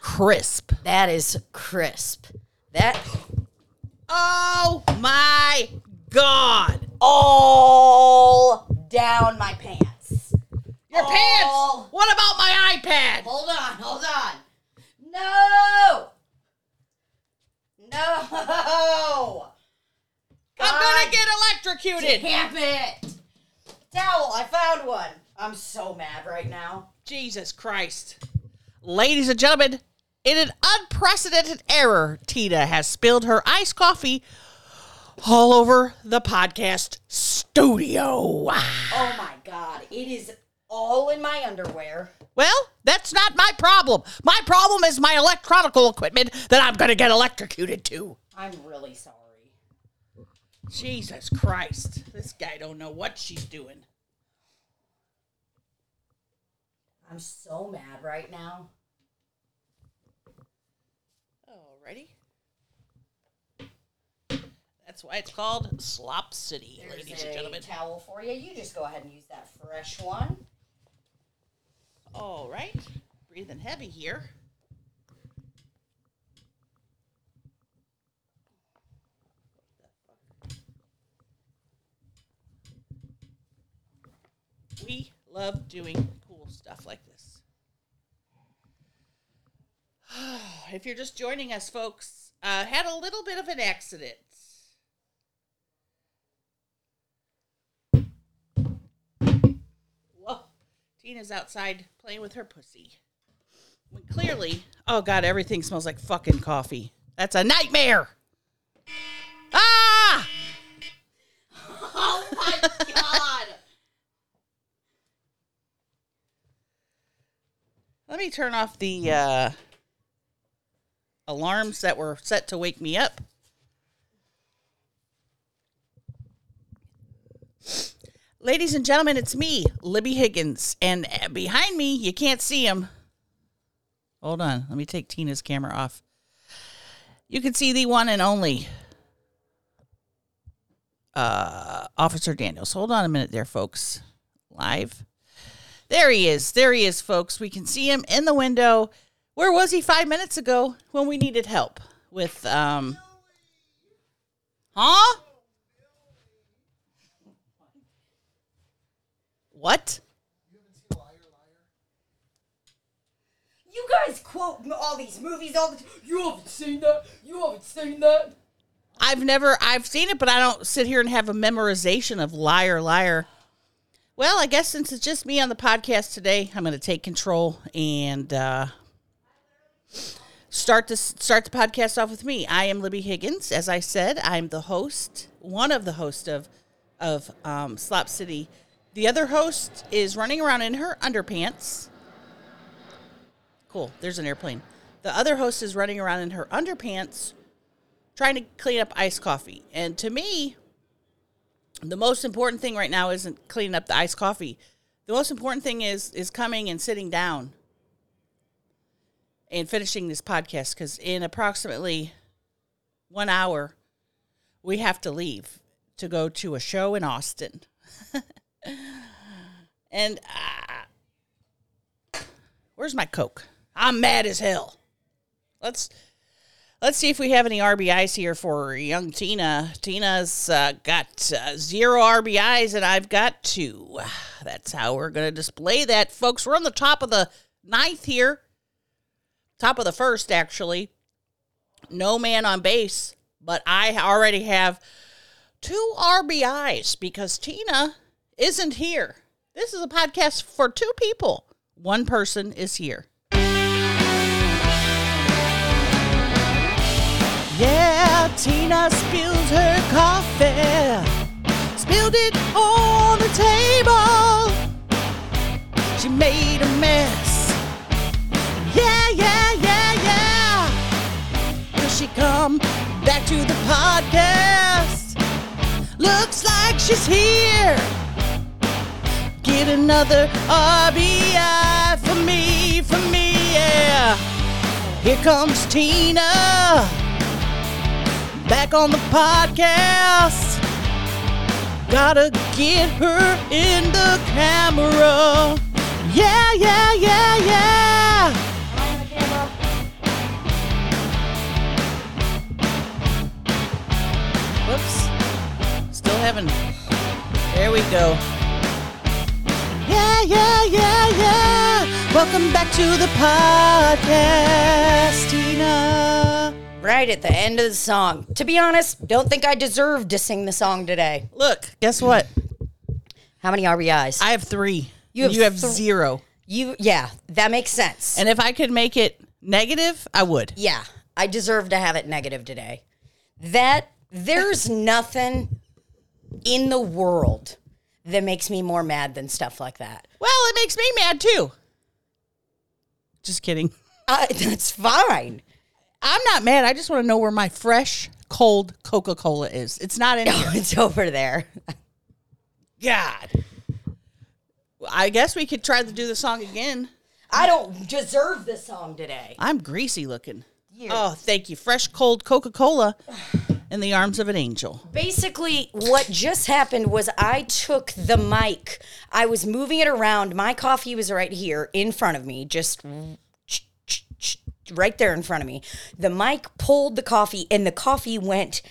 Crisp. That is crisp. That Oh my God. all down my pants. Your Oh. pants. What about my iPad? Hold on, hold on. No! No! I'm gonna get electrocuted. Damn it! Towel, I found one. I'm so mad right now. Jesus Christ. Ladies and gentlemen, in an unprecedented error, Tina has spilled her iced coffee all over the podcast studio. Oh my god, it is all in my underwear. Well, that's not my problem. My problem is my electronical equipment that I'm going to get electrocuted to. I'm really sorry. Jesus Christ. This guy don't know what she's doing. I'm so mad right now. Alrighty. That's why it's called Slop City, There's ladies a and gentlemen. towel for you. You just go ahead and use that fresh one. All right. Breathing heavy here. We love doing stuff like this. if you're just joining us, folks, uh, had a little bit of an accident. Whoa. Tina's outside playing with her pussy. When clearly, oh God, everything smells like fucking coffee. That's a nightmare. Ah! Oh my god! Let me turn off the uh, alarms that were set to wake me up. Ladies and gentlemen, it's me, Libby Higgins, and uh, behind me, you can't see him. Hold on, let me take Tina's camera off. You can see the one and only uh, Officer Daniels. Hold on a minute there, folks. Live. There he is. There he is, folks. We can see him in the window. Where was he five minutes ago when we needed help with um Huh? What? You guys quote all these movies all the time. You haven't seen that. You haven't seen that. I've never I've seen it, but I don't sit here and have a memorization of liar liar. Well, I guess since it's just me on the podcast today, I'm going to take control and uh, start this start the podcast off with me. I am Libby Higgins. As I said, I'm the host, one of the hosts of of um, Slop City. The other host is running around in her underpants. Cool. There's an airplane. The other host is running around in her underpants trying to clean up iced coffee. And to me, the most important thing right now isn't cleaning up the iced coffee. The most important thing is is coming and sitting down and finishing this podcast because in approximately one hour we have to leave to go to a show in Austin. and uh, where's my Coke? I'm mad as hell. Let's Let's see if we have any RBIs here for young Tina. Tina's uh, got uh, zero RBIs, and I've got two. That's how we're going to display that, folks. We're on the top of the ninth here, top of the first, actually. No man on base, but I already have two RBIs because Tina isn't here. This is a podcast for two people. One person is here. Tina spills her coffee. Spilled it on the table. She made a mess. Yeah, yeah, yeah, yeah. Will she come back to the podcast? Looks like she's here. Get another RBI for me, for me, yeah. Here comes Tina back on the podcast. Gotta get her in the camera. Yeah, yeah, yeah, yeah. Whoops. Still haven't. There we go. Yeah, yeah, yeah, yeah. Welcome back to the podcast, Tina. Right at the end of the song. To be honest, don't think I deserve to sing the song today. Look, guess what? How many RBIs? I have three. You have you have th- zero. you, yeah, that makes sense. And if I could make it negative, I would. yeah, I deserve to have it negative today. That there's nothing in the world that makes me more mad than stuff like that. Well, it makes me mad too. Just kidding. Uh, that's fine. I'm not mad. I just want to know where my fresh, cold Coca Cola is. It's not in here. it's over there. God. I guess we could try to do the song again. I don't deserve this song today. I'm greasy looking. Here. Oh, thank you. Fresh, cold Coca Cola in the arms of an angel. Basically, what just happened was I took the mic. I was moving it around. My coffee was right here in front of me, just right there in front of me. The mic pulled the coffee, and the coffee went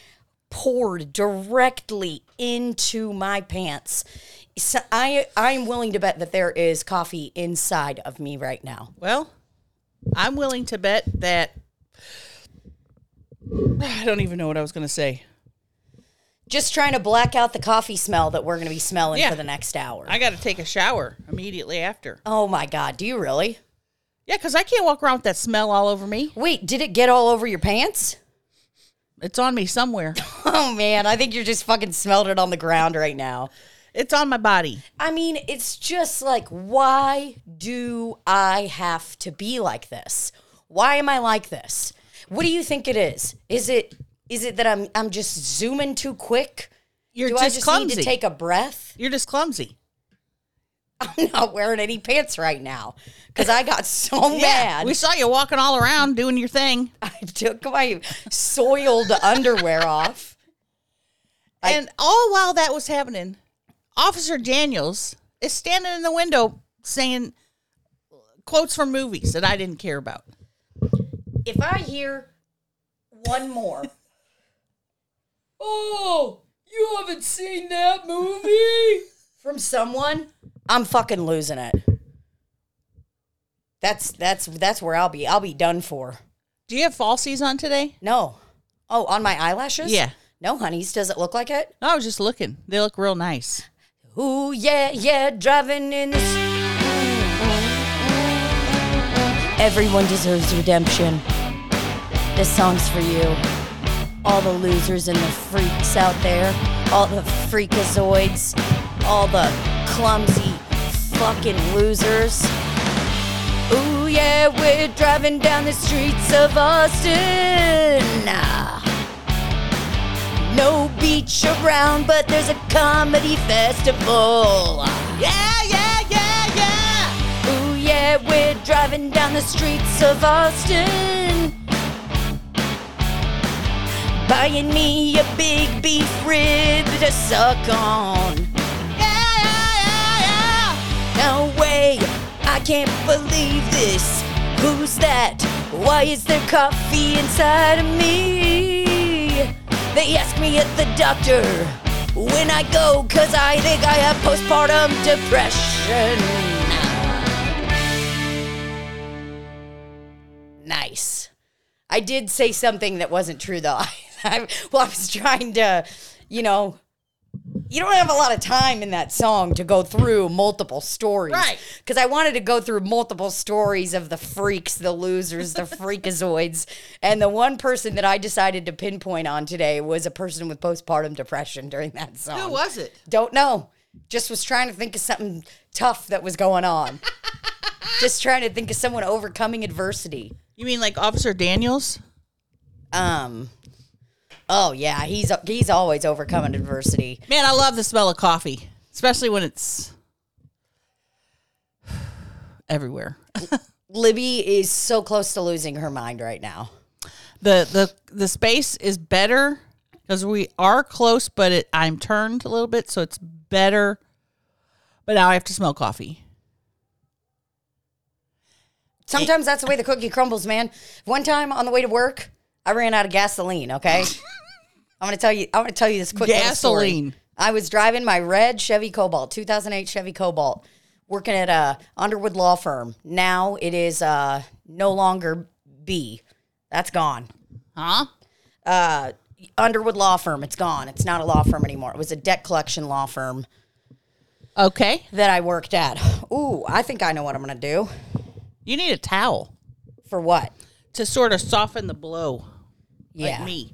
poured directly into my pants. So I I'm willing to bet that there is coffee inside of me right now. Well, I'm willing to bet that. I don't even know what I was going to say. Just trying to black out the coffee smell that we're going to be smelling Yeah. for the next hour. I got to take a shower immediately after. oh my god, do you really? Yeah, because I can't walk around with that smell all over me. Wait, did it get all over your pants? It's on me somewhere. Oh man, I think you're just fucking smelled it on the ground right now. It's on my body. I mean, it's just like, why do I have to be like this? Why am I like this? What do you think it is? Is it is it that I'm I'm just zooming too quick? You're Do just, I just clumsy. need to take a breath? You're just clumsy. I'm not wearing any pants right now because I got so Yeah, mad. we saw you walking all around doing your thing. I took my soiled underwear off. I- and all while that was happening, Officer Daniels is standing in the window saying quotes from movies that I didn't care about. If I hear one more, oh, you haven't seen that movie from someone, I'm fucking losing it. That's that's that's where I'll be. I'll be done for. Do you have falsies on today? No. Oh, on my eyelashes? Yeah. No, honeys. Does it look like it? No, I was just looking. They look real nice. Ooh, yeah, yeah, driving in this. Everyone deserves redemption. This song's for you. All the losers and the freaks out there. All the freakazoids. All the clumsy fucking losers. Ooh, yeah, we're driving down the streets of Austin. Ah. No beach around, but there's a comedy festival. Yeah, yeah, yeah, yeah. Ooh, yeah, we're driving down the streets of Austin. Buying me a big beef rib to suck on. No way, I can't believe this. Who's that? Why is there coffee inside of me? They ask me at the doctor when I go, cause I think I have postpartum depression. Nice. I did say something that wasn't true though. I, well, I was trying to, you know, you don't have a lot of time in that song to go through multiple stories. Right. Because I wanted to go through multiple stories of the freaks, the losers, the freakazoids. And the one person that I decided to pinpoint on today was a person with postpartum depression during that song. Who was it? Don't know. Just was trying to think of something tough that was going on. Just trying to think of someone overcoming adversity. You mean like Officer Daniels? Um. Oh yeah, he's he's always overcoming adversity. Man, I love the smell of coffee, especially when it's everywhere. Libby is so close to losing her mind right now. the the The space is better because we are close, but it, I'm turned a little bit, so it's better. But now I have to smell coffee. Sometimes that's the way the cookie crumbles, man. One time on the way to work, I ran out of gasoline. Okay, I'm gonna tell you. I'm gonna tell you this quick. Gasoline. I was driving my red Chevy Cobalt, 2008 Chevy Cobalt, working at a Underwood law firm. Now it is uh, no longer B. That's gone. Huh? Uh, Underwood law firm. It's gone. It's not a law firm anymore. It was a debt collection law firm Okay. that I worked at. Ooh, I think I know what I'm going to do. You need a towel For what? to sort of soften the blow. Yeah. Like me.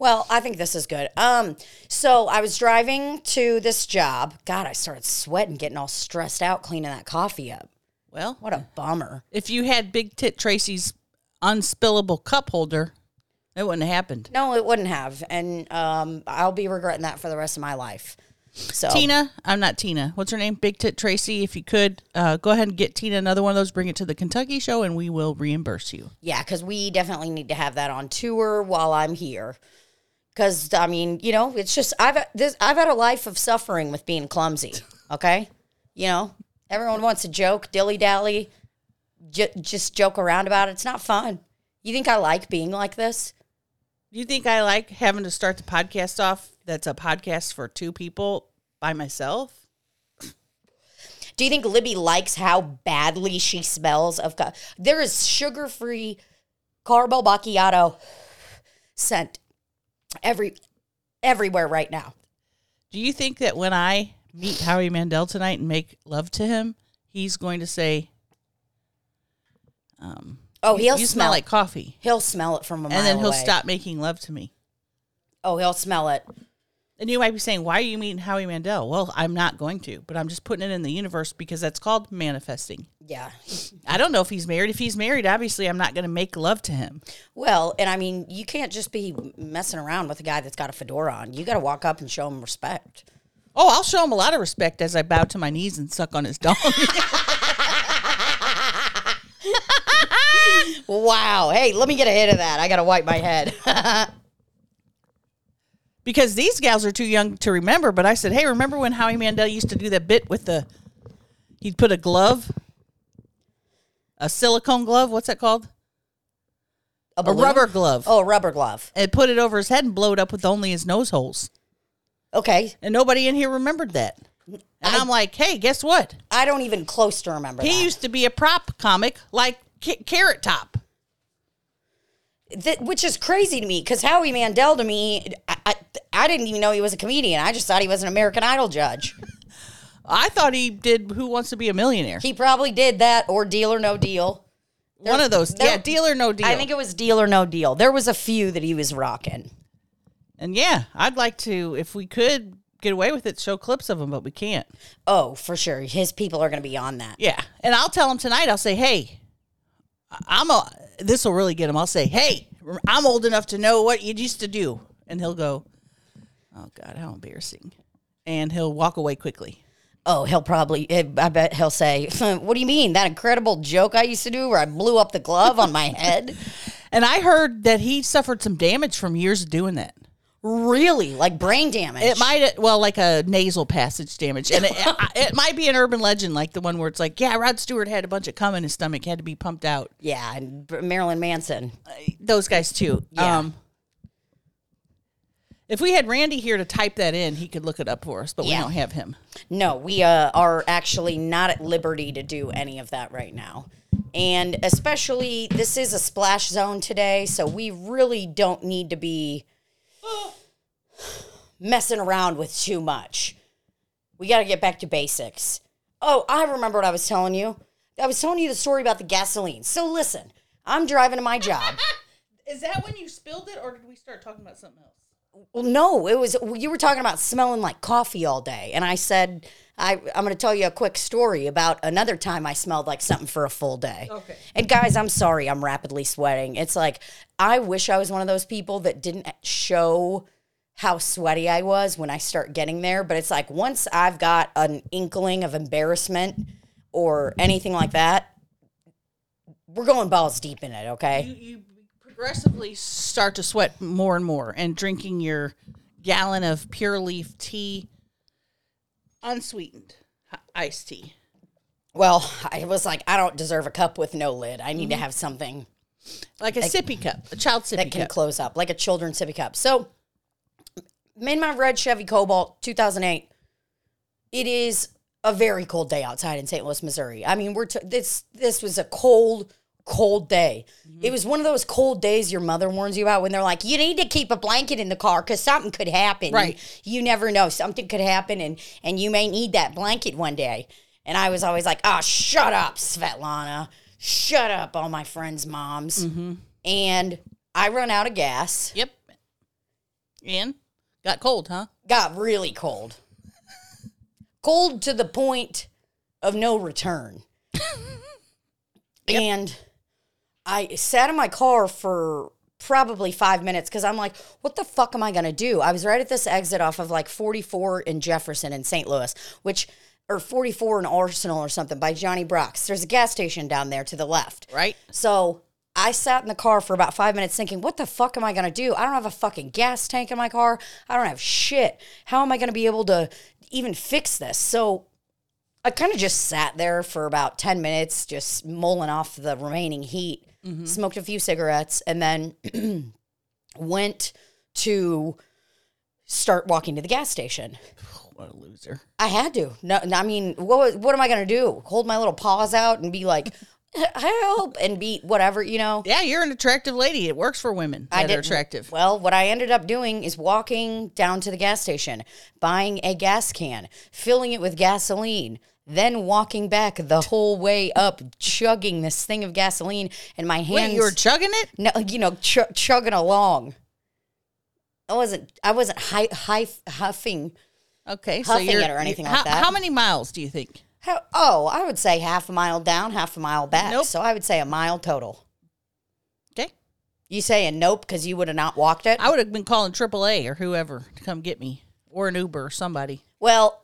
Well, I think this is good. Um, so I was driving to this job. God, I started sweating, getting all stressed out cleaning that coffee up. Well, What a bummer. if you had Big Tit Tracy's unspillable cup holder, it wouldn't have happened. No, it wouldn't have, and um, I'll be regretting that for the rest of my life. So Tina, I'm not Tina. What's her name? Big Tit Tracy. If you could, uh, go ahead and get Tina another one of those. Bring it to the Kentucky show, and we will reimburse you. yeah, because we definitely need to have that on tour while I'm here. Because I mean, you know, it's just I've this I've had a life of suffering with being clumsy. Okay, you know, everyone wants to joke, dilly dally, j- just joke around about it. It's not fun. You think I like being like this? Do you think I like having to start the podcast off? That's a podcast for two people by myself. Do you think Libby likes how badly she smells of co- There is sugar-free caramel macchiato scent every everywhere right now. Do you think that when I meet Howie Mandel tonight and make love to him, he's going to say, um, Oh, he'll "You smell, smell like coffee," He'll smell it from a mile and then he'll away. stop making love to me. Oh, he'll smell it. And you might be saying, "Why are you meeting Howie Mandel?" Well, I'm not going to, but I'm just putting it in the universe because that's called manifesting. Yeah. I don't know if he's married. If he's married, obviously, I'm not going to make love to him. Well, and I mean, you can't just be messing around with a guy that's got a fedora on. You got to walk up and show him respect. Oh, I'll show him a lot of respect as I bow to my knees and suck on his dong. Wow. Hey, let me get a hit of that. I got to wipe my head. because these gals are too young to remember. But I said, hey, remember when Howie Mandel used to do that bit with the, he'd put a glove, a silicone glove, what's that called? A balloon? rubber glove. Oh, a rubber glove. And put it over his head and blow it up with only his nose holes. Okay. And nobody in here remembered that. And I, am like, hey, guess what? I don't even close to remember He that. used to be a prop comic like Ca- Carrot Top. That- which is crazy to me because Howie Mandel to me, I, I, I didn't even know he was a comedian. I just thought he was an American Idol judge. I thought he did Who Wants to Be a Millionaire. He probably did that or Deal or No Deal. One of those. there- yeah, deal or no deal. I think it was Deal or No Deal. There was a few that he was rocking. and yeah, I'd like to, if we could get away with it, show clips of him, but we can't. Oh, for sure. His people are going to be on that. Yeah. And I'll tell him tonight, I'll say, hey, I'm a, this will really get him. I'll say, hey, I'm old enough to know what you used to do. And he'll go, oh, God, how embarrassing. And he'll walk away quickly. Oh, he'll probably, eh, I bet he'll say, What do you mean? That incredible joke I used to do where I blew up the glove on my head? And I heard that he suffered some damage from years of doing that. Really? Like brain damage? It might, well, like a nasal passage damage. And it, it might be an urban legend, like the one where it's like, yeah, Rod Stewart had a bunch of cum in his stomach, had to be pumped out. Yeah, and Marilyn Manson. Those guys, too. Yeah. Um, if we had Randy here to type that in, he could look it up for us, but we don't have him. No, we uh, are actually not at liberty to do any of that right now. And especially, this is a splash zone today, so we really don't need to be messing around with too much. We got to get back to basics. Oh, I remember what I was telling you. I was telling you the story about the gasoline. So listen, I'm driving to my job. Is that when you spilled it, or did we start talking about something else? Well, no, it was you were talking about smelling like coffee all day, and I said I I'm going to tell you a quick story about another time I smelled like something for a full day. Okay. And guys, I'm sorry, I'm rapidly sweating. It's like I wish I was one of those people that didn't show how sweaty I was when I start getting there, but it's like once I've got an inkling of embarrassment or anything like that, we're going balls deep in it, okay? You, you progressively start to sweat more and more, and drinking your gallon of pure leaf tea, unsweetened iced tea. Well, I was like, I don't deserve a cup with no lid. I need to mm-hmm. have something Like a sippy cup, a child sippy cup. that can cup. close up, like a children's sippy cup. So, in my red Chevy Cobalt 2008. It is a very cold day outside in St. Louis, Missouri. I mean, we're t- this this was a cold cold day. Mm-hmm. It was one of those cold days your mother warns you about when they're like, you need to keep a blanket in the car because something could happen. Right. You, you never know. Something could happen and, and you may need that blanket one day. And I was always like, oh, shut up, Svetlana. Shut up, all my friends' moms. Mm-hmm. And I run out of gas. Yep. And got cold, huh? Got really cold. cold to the point of no return. And I sat in my car for probably five minutes because I'm like, what the fuck am I gonna do? I was right at this exit off of like 44 in Jefferson in St. Louis, which or 44 in Arsenal or something by Johnny Brock's. There's a gas station down there to the left. Right? So I sat in the car for about five minutes thinking, what the fuck am I gonna do? I don't have a fucking gas tank in my car. I don't have shit. How am I gonna be able to even fix this? So I kind of just sat there for about 10 minutes, just mulling off the remaining heat, mm-hmm. smoked a few cigarettes, and then went to start walking to the gas station. What a loser. I had to. No, I mean, what what am I going to do? Hold my little paws out and be like, help, and be whatever, you know? Yeah, you're an attractive lady. It works for women that I are didn't- attractive. Well, what I ended up doing is walking down to the gas station, buying a gas can, filling it with gasoline, then walking back the whole way up, chugging this thing of gasoline, and my hands. Wait, you were chugging it? no, you know, ch- chugging along. I wasn't. I wasn't hi- hi- huffing. Okay, so Huffing you're it or anything how, like that. How many miles do you think? How, oh, I would say half a mile down, half a mile back. Nope. So I would say a mile total. Okay, You saying nope because you would have not walked it? I would have been calling AAA or whoever to come get me, or an Uber or somebody. Well,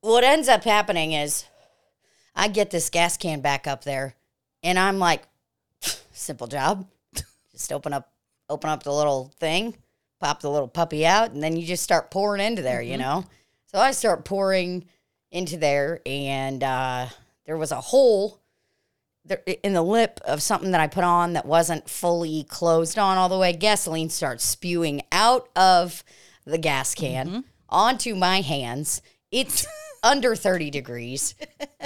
what ends up happening is I get this gas can back up there and I'm like, simple job. Just open up open up the little thing, pop the little puppy out, and then you just start pouring into there, you mm-hmm. know? So I start pouring into there and uh, there was a hole there, in the lip of something that I put on that wasn't fully closed on all the way. Gasoline starts spewing out of the gas can onto my hands. It's under 30 degrees.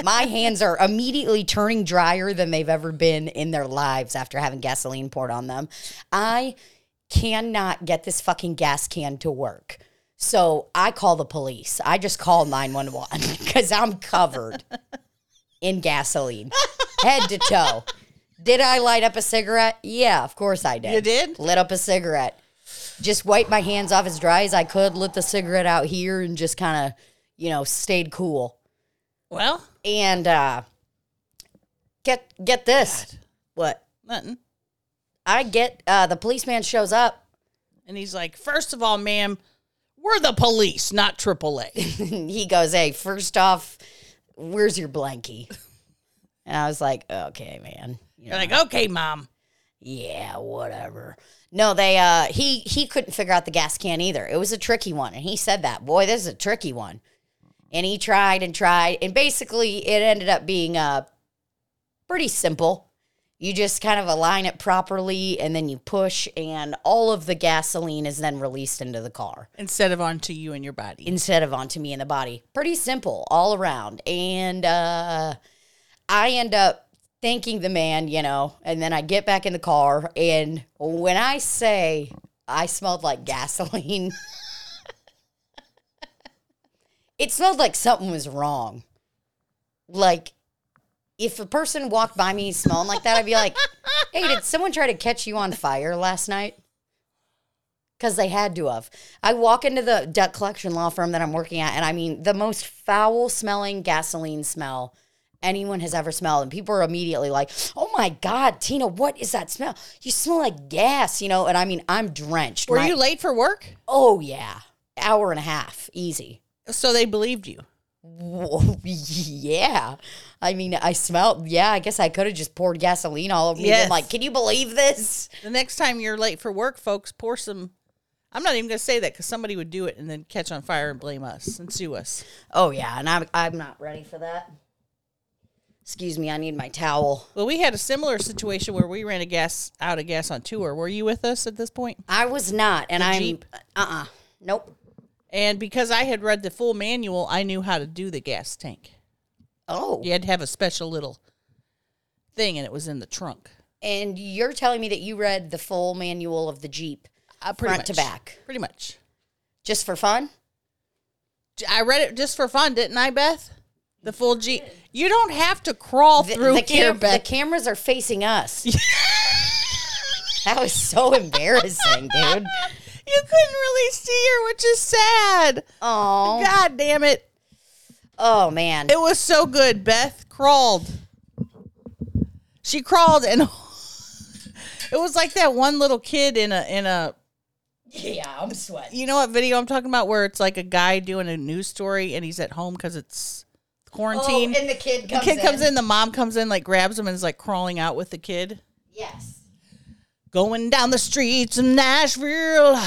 My hands are immediately turning drier than they've ever been in their lives after having gasoline poured on them. I cannot get this fucking gas can to work. So I call the police. I just call 911 because I'm covered in gasoline, head to toe. Did I light up a cigarette? Yeah, of course I did. You did? Lit up a cigarette. Just wiped my hands off as dry as I could, lit the cigarette out here, and just kind of, you know, stayed cool. Well, And uh get get this. What? nothing. I get uh the policeman shows up. And he's like, first of all, ma'am, we're the police, not AAA. he goes, Hey, first off, where's your blankie? And I was like, Okay, man. You You're know, like, okay, mom. yeah, whatever. No, they uh he he couldn't figure out the gas can either. It was a tricky one, and he said that. Boy, this is a tricky one. And he tried and tried, and basically it ended up being uh pretty simple. You just kind of align it properly and then you push and all of the gasoline is then released into the car Instead of onto you and your body. instead of onto me and the body. Pretty simple all around. And uh, I end up thanking the man, you know, and then I get back in the car. And when I say I smelled like gasoline, it smelled like something was wrong. Like, if a person walked by me smelling like that, I'd be like, hey, did someone try to catch you on fire last night? because they had to have. I walk into the debt collection law firm that I'm working at, and I mean, the most foul smelling gasoline smell anyone has ever smelled. And people are immediately like, oh my God, Tina, what is that smell? You smell like gas, you know? And I mean, I'm drenched. Were My- you late for work? Oh, yeah. Hour and a half, easy. So they believed you. Whoa, yeah. I mean, I smelled, yeah, I guess I could have just poured gasoline all over me. Yes. been like, can you believe this? The next time you're late for work, folks, pour some. I'm not even going to say that because somebody would do it and then catch on fire and blame us and sue us. Oh, yeah. And I'm, I'm not ready for that. Excuse me, I need my towel. Well, we had a similar situation where we ran a gas out of gas on tour. Were you with us at this point? I was not, and The I'm uh uh nope. And because I had read the full manual, I knew how to do the gas tank. Oh. You had to have a special little thing, and it was in the trunk. And you're telling me that you read the full manual of the Jeep Uh, pretty front to much. back Pretty much. just for fun? I read it just for fun, didn't I, Beth? The full G. You don't have to crawl The, through the, here, cam- the cameras are facing us. that was so embarrassing, dude. You couldn't really see her, which is sad. Oh, God damn it. oh man. It was so good. Beth crawled. She crawled and it was like that one little kid in a in a Yeah, I'm sweating. you know what video I'm talking about where it's like a guy doing a news story and he's at home cuz it's quarantine. Oh, and the kid the kid in. comes in, the mom comes in like grabs him and is like crawling out with the kid. Yes. Going down the streets of Nashville.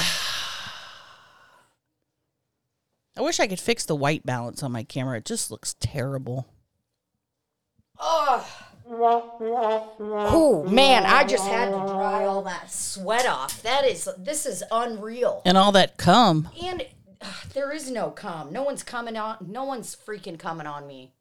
I wish I could fix the white balance on my camera. It just looks terrible. Oh man, I just had to dry all that sweat off. That is, this is unreal. And all that cum. And uh, there is no come. No one's coming on. No one's freaking coming on me.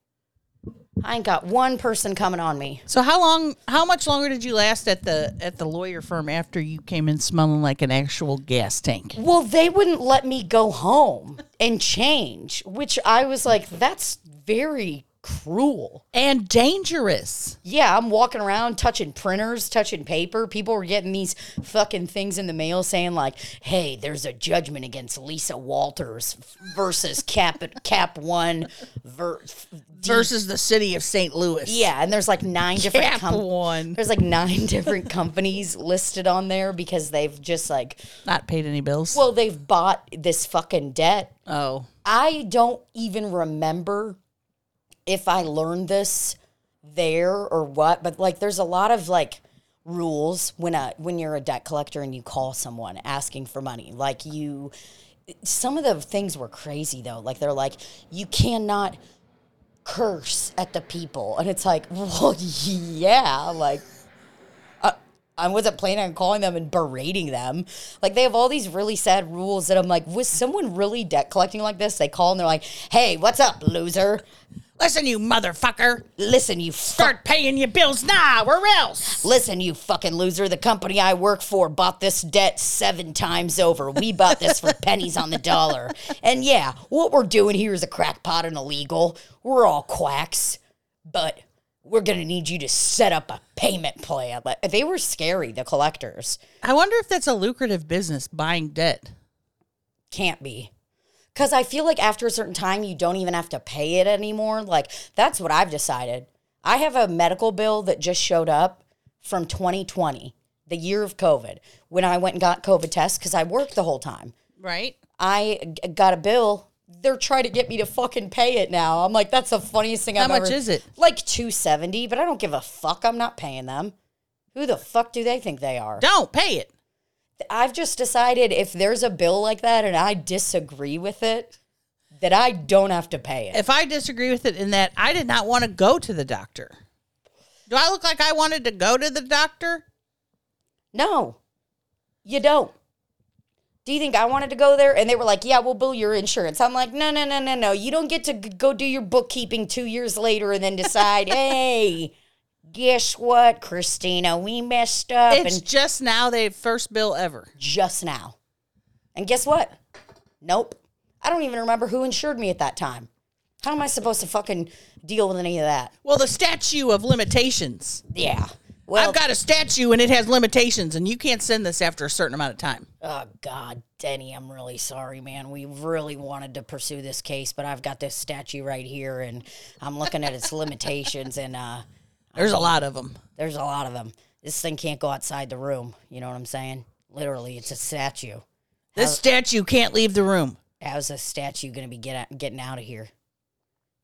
I ain't got one person coming on me. So how long how much longer did you last at the at the lawyer firm after you came in smelling like an actual gas tank? Well, they wouldn't let me go home and change, which I was like, that's very cruel. And dangerous. Yeah, I'm walking around touching printers, touching paper. People were getting these fucking things in the mail saying like, "Hey, there's a judgment against Lisa Walters versus Cap Cap One ver- Versus the city of St. Louis. Yeah, and there's like nine different Cap com- one. There's like nine different companies listed on there because they've just like, Not paid any bills. well, they've bought this fucking debt. oh. I don't even remember if I learned this there or what, but like there's a lot of like rules when a when you're a debt collector and you call someone asking for money. Like you some of the things were crazy though. Like they're like you cannot curse at the people. And it's like, well, yeah, like I, I wasn't planning on calling them and berating them. Like they have all these really sad rules that I'm like, was someone really debt collecting like this? They call and they're like, hey, what's up, loser? Listen, you motherfucker. Listen, you fuck. Start paying your bills now or else. Listen, you fucking loser. The company I work for bought this debt seven times over. We bought this for pennies on the dollar. And yeah, what we're doing here is a crackpot and illegal. We're all quacks. But we're going to need you to set up a payment plan. They were scary, the collectors. I wonder if that's a lucrative business buying debt. Can't be. Because I feel like after a certain time, you don't even have to pay it anymore. Like, that's what I've decided. I have a medical bill that just showed up from 2020, the year of COVID, when I went and got COVID tests because I worked the whole time. Right? I g- got a bill. They're trying to get me to fucking pay it now. I'm like, that's the funniest thing How I've ever done How much ever. is it? Like 270, but I don't give a fuck. I'm not paying them. Who the fuck do they think they are? Don't pay it. I've just decided if there's a bill like that and I disagree with it, that I don't have to pay it. If I disagree with it in that I did not want to go to the doctor. Do I look like I wanted to go to the doctor? no, you don't. Do you think I wanted to go there? And they were like, yeah, we'll bill your insurance. I'm like, no, no, no, no, no. You don't get to go do your bookkeeping two years later and then decide, hey, guess what, Christina? We messed up. It's and just now the first bill ever. just now. And guess what? Nope. I don't even remember who insured me at that time. How am I supposed to fucking deal with any of that? Well, the statute of limitations. Yeah. Well, I've got a statute and it has limitations, and you can't send this after a certain amount of time. oh God, Denny, I'm really sorry, man. We really wanted to pursue this case, but I've got this statue right here, and I'm looking at its limitations, and uh, There's a lot of them. there's a lot of them. This thing can't go outside the room. You know what I'm saying? Literally, it's a statue. This statue can't leave the room. How's a statue gonna be get out, getting out of here?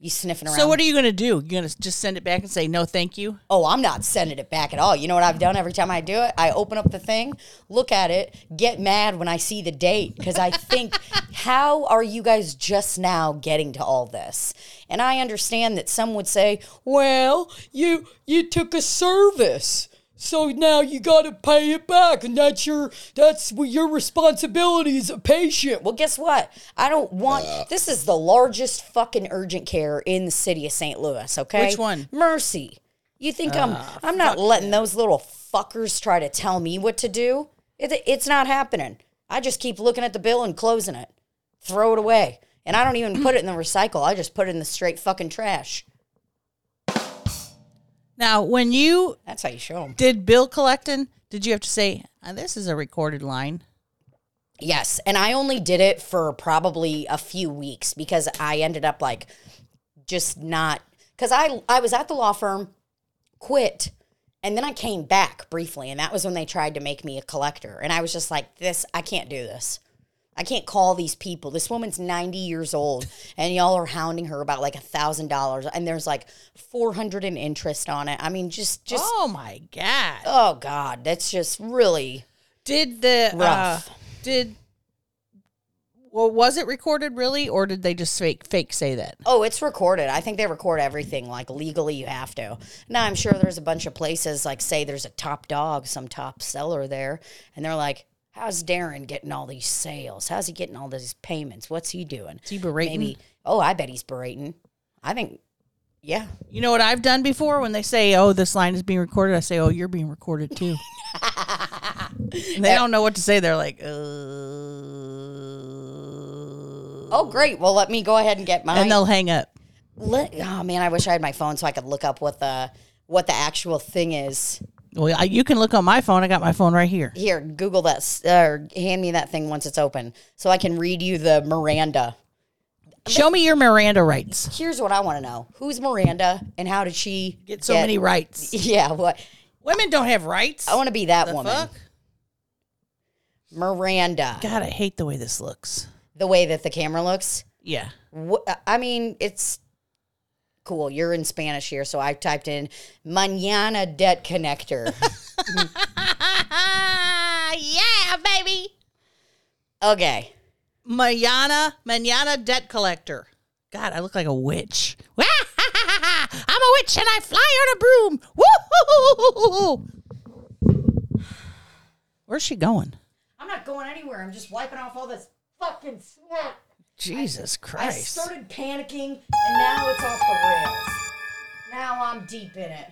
You sniffing around? So what are you going to do? You're going to just send it back and say no, thank you? Oh, I'm not sending it back at all. You know what I've done every time I do it? I open up the thing, look at it, get mad when I see the date because I think, how are you guys just now getting to all this? And I understand that some would say, well, you you took a service. So now you got to pay it back, and that's your that's what your responsibility as a patient. Well, guess what? I don't want. Uh. this is the largest fucking urgent care in the city of St. Louis. Okay, Which one? Mercy. You think I'm ah, I'm not letting those little fuckers try to tell me what to do? It, it's not happening. I just keep looking at the bill and closing it, throw it away, and I don't even put it in the recycle. I just put it in the straight fucking trash. Now, when you That's how you show them. did bill collecting, did you have to say, "Uh, this is a recorded line? Yes, and I only did it for probably a few weeks because I ended up like just not because I I was at the law firm, quit, and then I came back briefly, and that was when they tried to make me a collector, and I was just like, this I can't do this. I can't call these people. This woman's 90 years old and y'all are hounding her about like a thousand dollars and there's like 400 in interest on it. I mean, just, just, oh my god! oh God, that's just really, Did the uh, did well was it recorded really, or did they just fake fake say that? Oh, it's recorded. I think they record everything. Like legally, you have to. Now, I'm sure there's a bunch of places, like say there's a top dog, some top seller there, and they're like, "How's Darren getting all these sales? How's he getting all these payments? What's he doing?" Is he berating? Maybe. Oh, I bet he's berating. I think. Yeah. You know what I've done before when they say, "Oh, this line is being recorded," I say, "Oh, you're being recorded too." They don't know what to say. They're like, "Uh," Oh, great. Well, let me go ahead and get mine. and they'll hang up. Let, oh man, I wish I had my phone so I could look up what the what the actual thing is. Well, I, you can look on my phone. I got my phone right here. Here, Google that s- or hand me that thing once it's open so I can read you the Miranda. Show me your Miranda rights. Here's what I want to know: Who's Miranda, and how did she Get so many rights. Yeah, what? Women don't have rights. I want to be that the woman, fuck? Miranda. God, I hate the way this looks. The way that the camera looks. Yeah. Wh- I mean, it's cool. You're in Spanish here, so I typed in "mañana debt connector." yeah, baby. okay. Mañana, mañana debt collector. God, I look like a witch. I'm a witch and I fly on a broom. Woo! Where's she going? I'm not going anywhere. I'm just wiping off all this fucking sweat. Jesus I Christ. I started panicking, and now it's off the rails. Now I'm deep in it.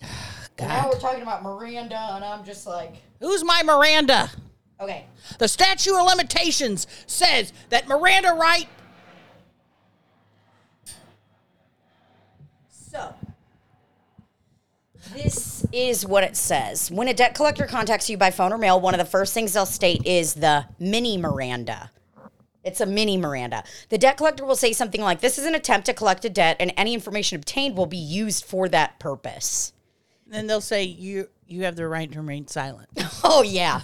And now we're talking about Miranda, and I'm just like, Who's my Miranda? okay. The statute of limitations says that Miranda Wright. So, this is what it says. When a debt collector contacts you by phone or mail, one of the first things they'll state is the mini Miranda. It's a mini Miranda. The debt collector will say something like, This is an attempt to collect a debt, and any information obtained will be used for that purpose. Then they'll say you you have the right to remain silent. Oh yeah.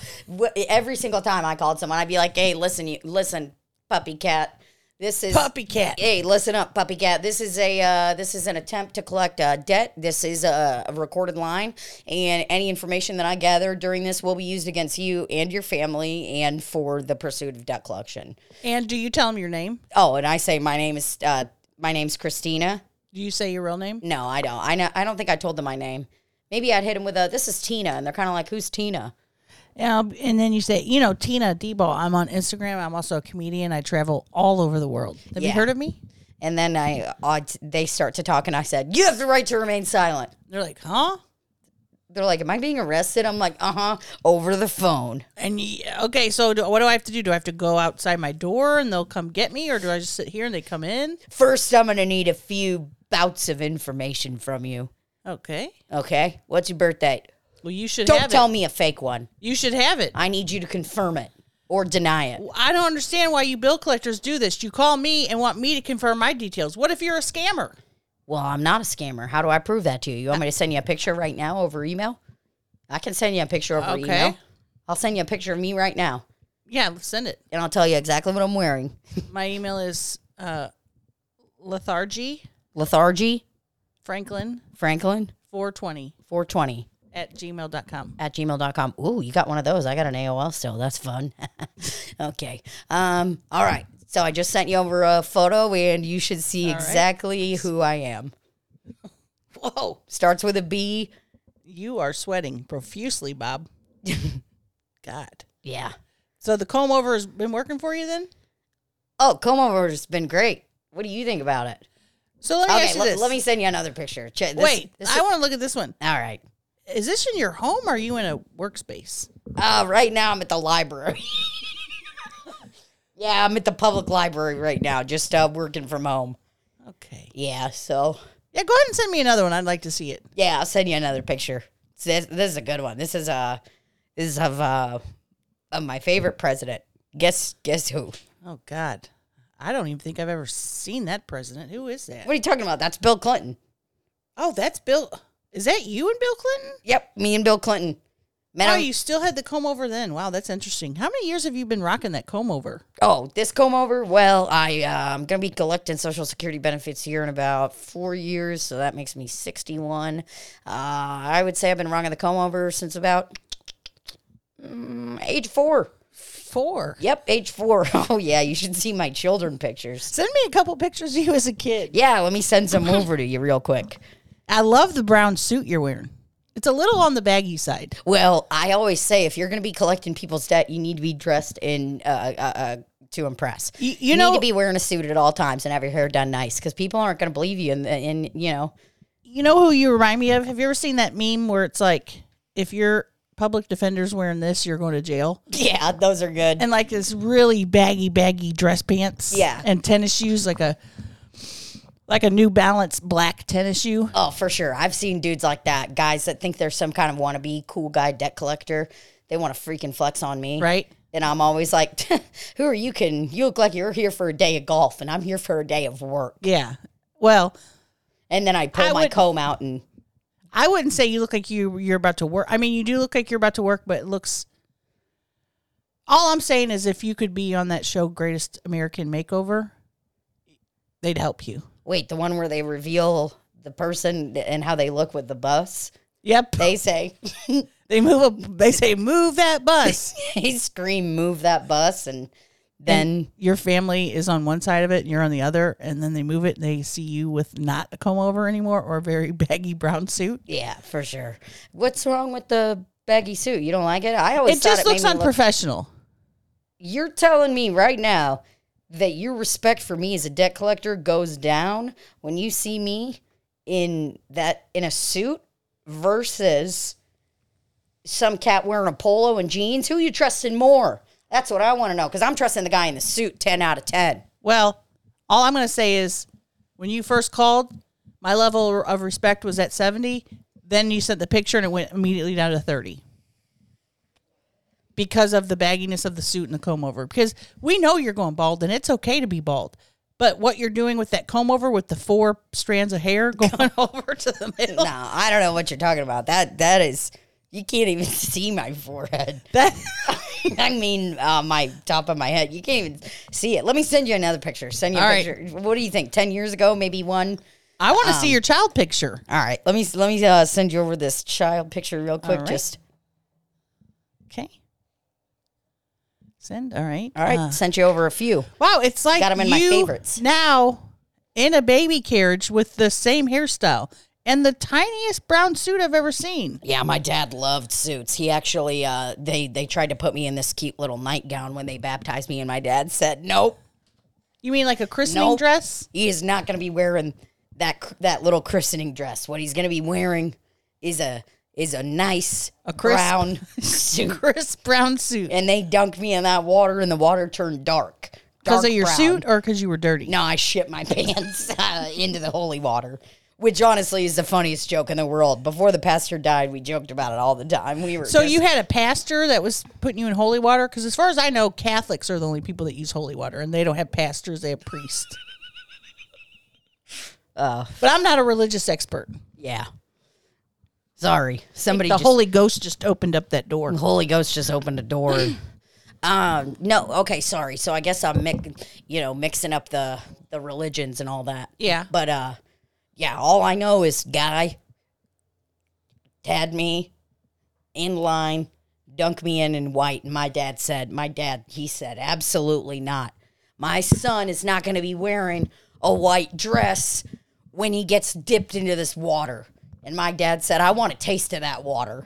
Every single time I called someone, I'd be like, "Hey, listen, you listen, puppy cat. This is Puppy cat. Hey, listen up, puppy cat. This is a uh, this is an attempt to collect a debt. This is a, a recorded line, and any information that I gather during this will be used against you and your family, and for the pursuit of debt collection. And do you tell them your name? Oh, and I say my name is uh, my name's Christina. Do you say your real name? No, I don't. I know. I don't think I told them my name. Maybe I'd hit them with a "This is Tina," and they're kind of like, "Who's Tina?" Yeah, and then you say, you know, Tina Debo. I'm on Instagram. I'm also a comedian. I travel all over the world. Have you heard of me? And then I, I they start to talk, and I said, "You have the right to remain silent." They're like, huh? They're like, "Am I being arrested?" I'm like, "Uh huh." Over the phone. And okay, so do, what do I have to do? Do I have to go outside my door and they'll come get me, or do I just sit here and they come in? First, I'm gonna need a few bouts of information from you. Okay. Okay, what's your birth date? Well, you should Don't have tell it. me a fake one. You should have it. I need you to confirm it or deny it. I don't understand why you bill collectors do this. You call me and want me to confirm my details. What if you're a scammer? Well, I'm not a scammer. How do I prove that to you? You want me to send you a picture right now over email? I can send you a picture over Okay. email. I'll send you a picture of me right now, Yeah, send it. and I'll tell you exactly what I'm wearing. My email is uh, lethargy Lethargy, franklin Franklin, 420 420 at gmail.com. at gmail.com. Ooh, you got one of those. I got an AOL still. That's fun. okay. Um, all right. So I just sent you over a photo and you should see right. exactly who I am. Whoa. Starts with a B, You are sweating profusely, Bob. God. Yeah. So the comb over has been working for you then? Oh, comb over has been great. What do you think about it? So let me Okay, ask you let, this. let me send you another picture. This, Wait, this I want to look at this one. all right. Is this in your home or are you in a workspace? Uh, right now I'm at the library. yeah, I'm at the public library right now, just uh, working from home. Okay. Yeah, so Yeah, go ahead and send me another one. I'd like to see it. yeah, I'll send you another picture. This, this is a good one. This is uh this is of uh of my favorite president. Guess guess who? Oh God. I don't even think I've ever seen that president. Who is that? What are you talking about? That's Bill Clinton. Oh, that's Bill. Is that you and Bill Clinton? Yep, me and Bill Clinton. Met Oh, you still had the comb over then. Wow, that's interesting. How many years have you been rocking that comb over? Oh, this comb over? Well, I uh, I'm gonna be collecting Social Security benefits here in about four years, so that makes me 61. Uh, I would say I've been rocking the comb over since about mm, age four. Four. Yep, age four. Oh yeah, you should see my children pictures. Send me a couple pictures of you as a kid. Yeah, let me send some over to you real quick. I love the brown suit you're wearing. It's a little on the baggy side. Well, I always say if you're gonna be collecting people's debt, you need to be dressed in uh, uh, uh, to impress. You, you You, know, need to be wearing a suit at all times and have your hair done nice because people aren't going to believe you. And, and you know, you know who you remind me of? Have you ever seen that meme where it's like, if your public defender's wearing this, you're going to jail? yeah, those are good. And like this really baggy, baggy dress pants. Yeah. And tennis shoes, like a like a New Balance black tennis shoe. oh, for sure. I've seen dudes like that, guys that think they're some kind of wannabe cool guy debt collector. They want to freaking flex on me. Right. And I'm always like, who are you kidding? You look like you're here for a day of golf and I'm here for a day of work. Yeah. Well, And then I pull I my would- comb out and I wouldn't say you look like you you're about to work. I mean, you do look like you're about to work, but it looks. All I'm saying is, if you could be on that show, Greatest American Makeover, they'd help you. Wait, the one where they reveal the person and how they look with the bus. Yep. They say, They move. A, they say move that bus. they scream, move that bus. And then Your family is on one side of it, and you're on the other, and then they move it. and They see you with not a comb over anymore or a very baggy brown suit. Yeah, for sure. What's wrong with the baggy suit? You don't like it? I always It just it looks me look- unprofessional. You're telling me right now that your respect for me as a debt collector goes down when you see me in that in a suit versus some cat wearing a polo and jeans. Who you trusting more? That's what I want to know because I'm trusting the guy in the suit 10 out of 10. Well, all I'm going to say is when you first called, my level of respect was at 70. Then you sent the picture and it went immediately down to 30 because of the bagginess of the suit and the comb over. Because we know you're going bald and it's okay to be bald. But what you're doing with that comb over with the four strands of hair going over to the middle, No, I don't know what you're talking about. That That is, you can't even see my forehead. that I mean, uh, my top of my head. You can't even see it. Let me send you another picture. Send you a All right. picture. What do you think? Ten years ago, maybe one. I want to Um, see your child picture. All right. Let me let me uh, send you over this child picture real quick. Right. Just Okay. Send. All right. all right. Uh, sent you over a few. Wow, it's like got them in my favorites. now in a baby carriage with the same hairstyle and the tiniest brown suit I've ever seen. Yeah, my dad loved suits. He actually uh, they they tried to put me in this cute little nightgown when they baptized me, and my dad said nope. You mean like a christening Nope. dress? He is not going to be wearing that that little christening dress. What he's going to be wearing is a is a nice A crisp- brown suit. Crisp brown suit. and they dunked me in that water, and the water turned dark. Because of your brown. suit or because you were dirty? No, I shit my pants uh, into the holy water, which honestly is the funniest joke in the world. Before the pastor died, we joked about it all the time. We were So just- you had a pastor that was putting you in holy water? Because as far as I know, Catholics are the only people that use holy water, and they don't have pastors; they have priests. uh, But I'm not a religious expert. yeah. Sorry, somebody The just, Holy Ghost just opened up that door. the Holy Ghost just opened a door. um, no, okay, sorry. So I guess I'm mix, you know, mixing up the the religions and all that. Yeah. But uh, yeah, all I know is guy had me in line, dunk me in in white, and my dad said, my dad, he said, absolutely not. My son is not going to be wearing a white dress when he gets dipped into this water. And my dad said, I want a taste of that water.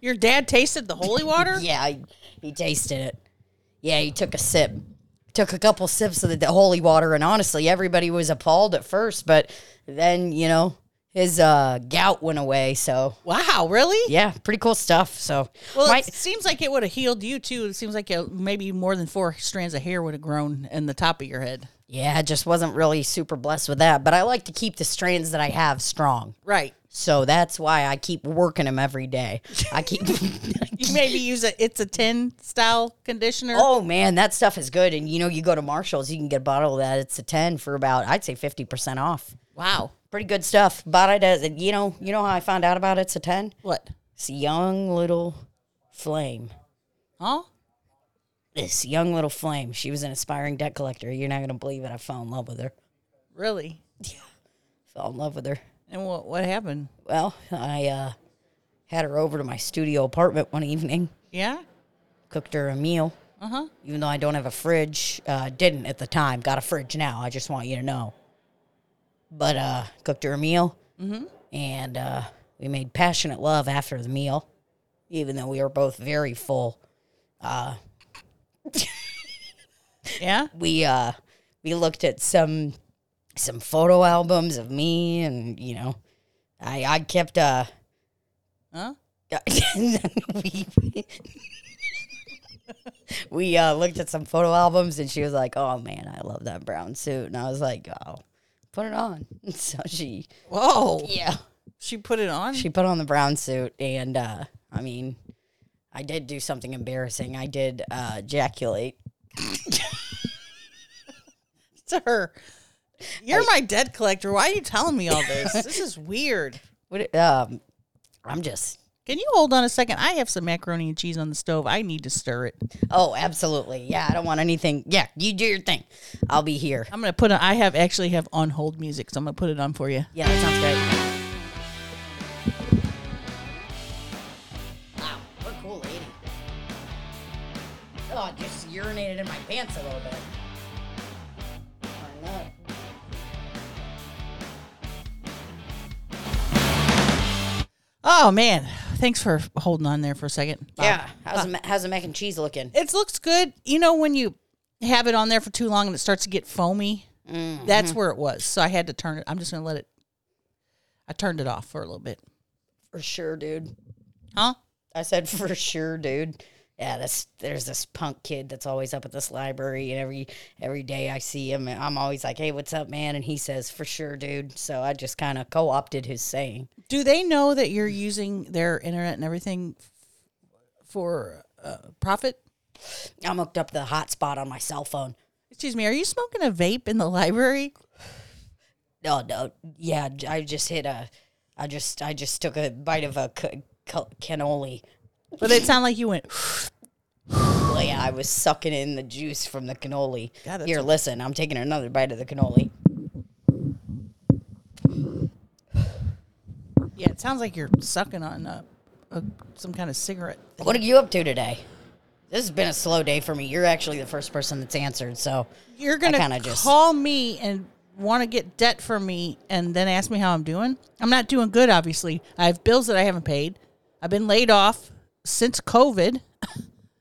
Your dad tasted the holy water? Yeah, he, he tasted it. Yeah, he took a sip. Took a couple sips of the, the holy water, and honestly, everybody was appalled at first, but then, you know, his uh, gout went away. So, Wow, really? yeah, pretty cool stuff. So, Well, my- it seems like it would have healed you too. It seems like it, maybe more than four strands of hair would have grown in the top of your head. yeah, I just wasn't really super blessed with that. But I like to keep the strands that I have strong. Right. So that's why I keep working them every day. I keep. You maybe use a it's a ten style conditioner. oh man, that stuff is good. And you know, you go to Marshalls, you can get a bottle of that. It's a ten for about I'd say fifty percent off. Wow. Pretty good stuff. Bought it as you know. You know how I found out about it? it's a ten. What? It's a young little flame. Huh? This young little flame. She was an aspiring debt collector. You're not gonna believe it. I fell in love with her. Really? Yeah. Fell in love with her. And what what happened? Well, I uh, had her over to my studio apartment one evening. Yeah? Cooked her a meal. Uh-huh. even though I don't have a fridge. Uh, didn't at the time. Got a fridge now. I just want you to know. But uh, cooked her a meal, mm-hmm. and uh, we made passionate love after the meal, even though we were both very full. Yeah? We uh, we looked at some some photo albums of me, and you know, I I kept uh, Huh? we we uh, looked at some photo albums and she was like, "Oh man, I love that brown suit," and I was like, "Oh, put it on." So she, Whoa. yeah, She put it on? she put on the brown suit, and uh, I mean, I did do something embarrassing. I did uh, ejaculate. to her. You're my debt collector. Why are you telling me all this? this is weird. What? Um, I'm just. Can you hold on a second? I have some macaroni and cheese on the stove. I need to stir it. Oh, absolutely. Yeah, I don't want anything. Yeah, you do your thing. I'll be here. I'm gonna put on. I have actually have on hold music, so I'm gonna put it on for you. Yeah, that sounds great. Wow, what a cool lady. Oh, I just urinated in my pants a little bit. Oh man, thanks for holding on there for a second. Yeah, um, how's, the, uh, ma- how's the mac and cheese looking? It looks good. You know when you have it on there for too long and it starts to get foamy. Mm-hmm. That's where it was. So I had to turn it. I'm just gonna let it. I turned it off for a little bit. For sure, dude. Huh? I said for sure, dude. Yeah, this there's this punk kid that's always up at this library, and every every day I see him, and I'm always like, "Hey, what's up, man?" And he says, "For sure, dude." So I just kind of co-opted his saying. Do they know that you're using their internet and everything f- for uh, profit? I'm hooked up the hotspot on my cell phone. Excuse me. Are you smoking a vape in the library? No, no, yeah, I just hit a, I just I just took a bite of a cannoli. But it sounded like you went. Well, yeah, I was sucking in the juice from the cannoli. God, that's Here, a- listen, I'm taking another bite of the cannoli. Yeah, it sounds like you're sucking on a, a, some kind of cigarette. What are you up to today? This has been a slow day for me. You're actually the first person that's answered, so You're gonna kinda just- call me and want to get debt from me, and then ask me how I'm doing. I'm not doing good. Obviously, I have bills that I haven't paid. I've been laid off since COVID.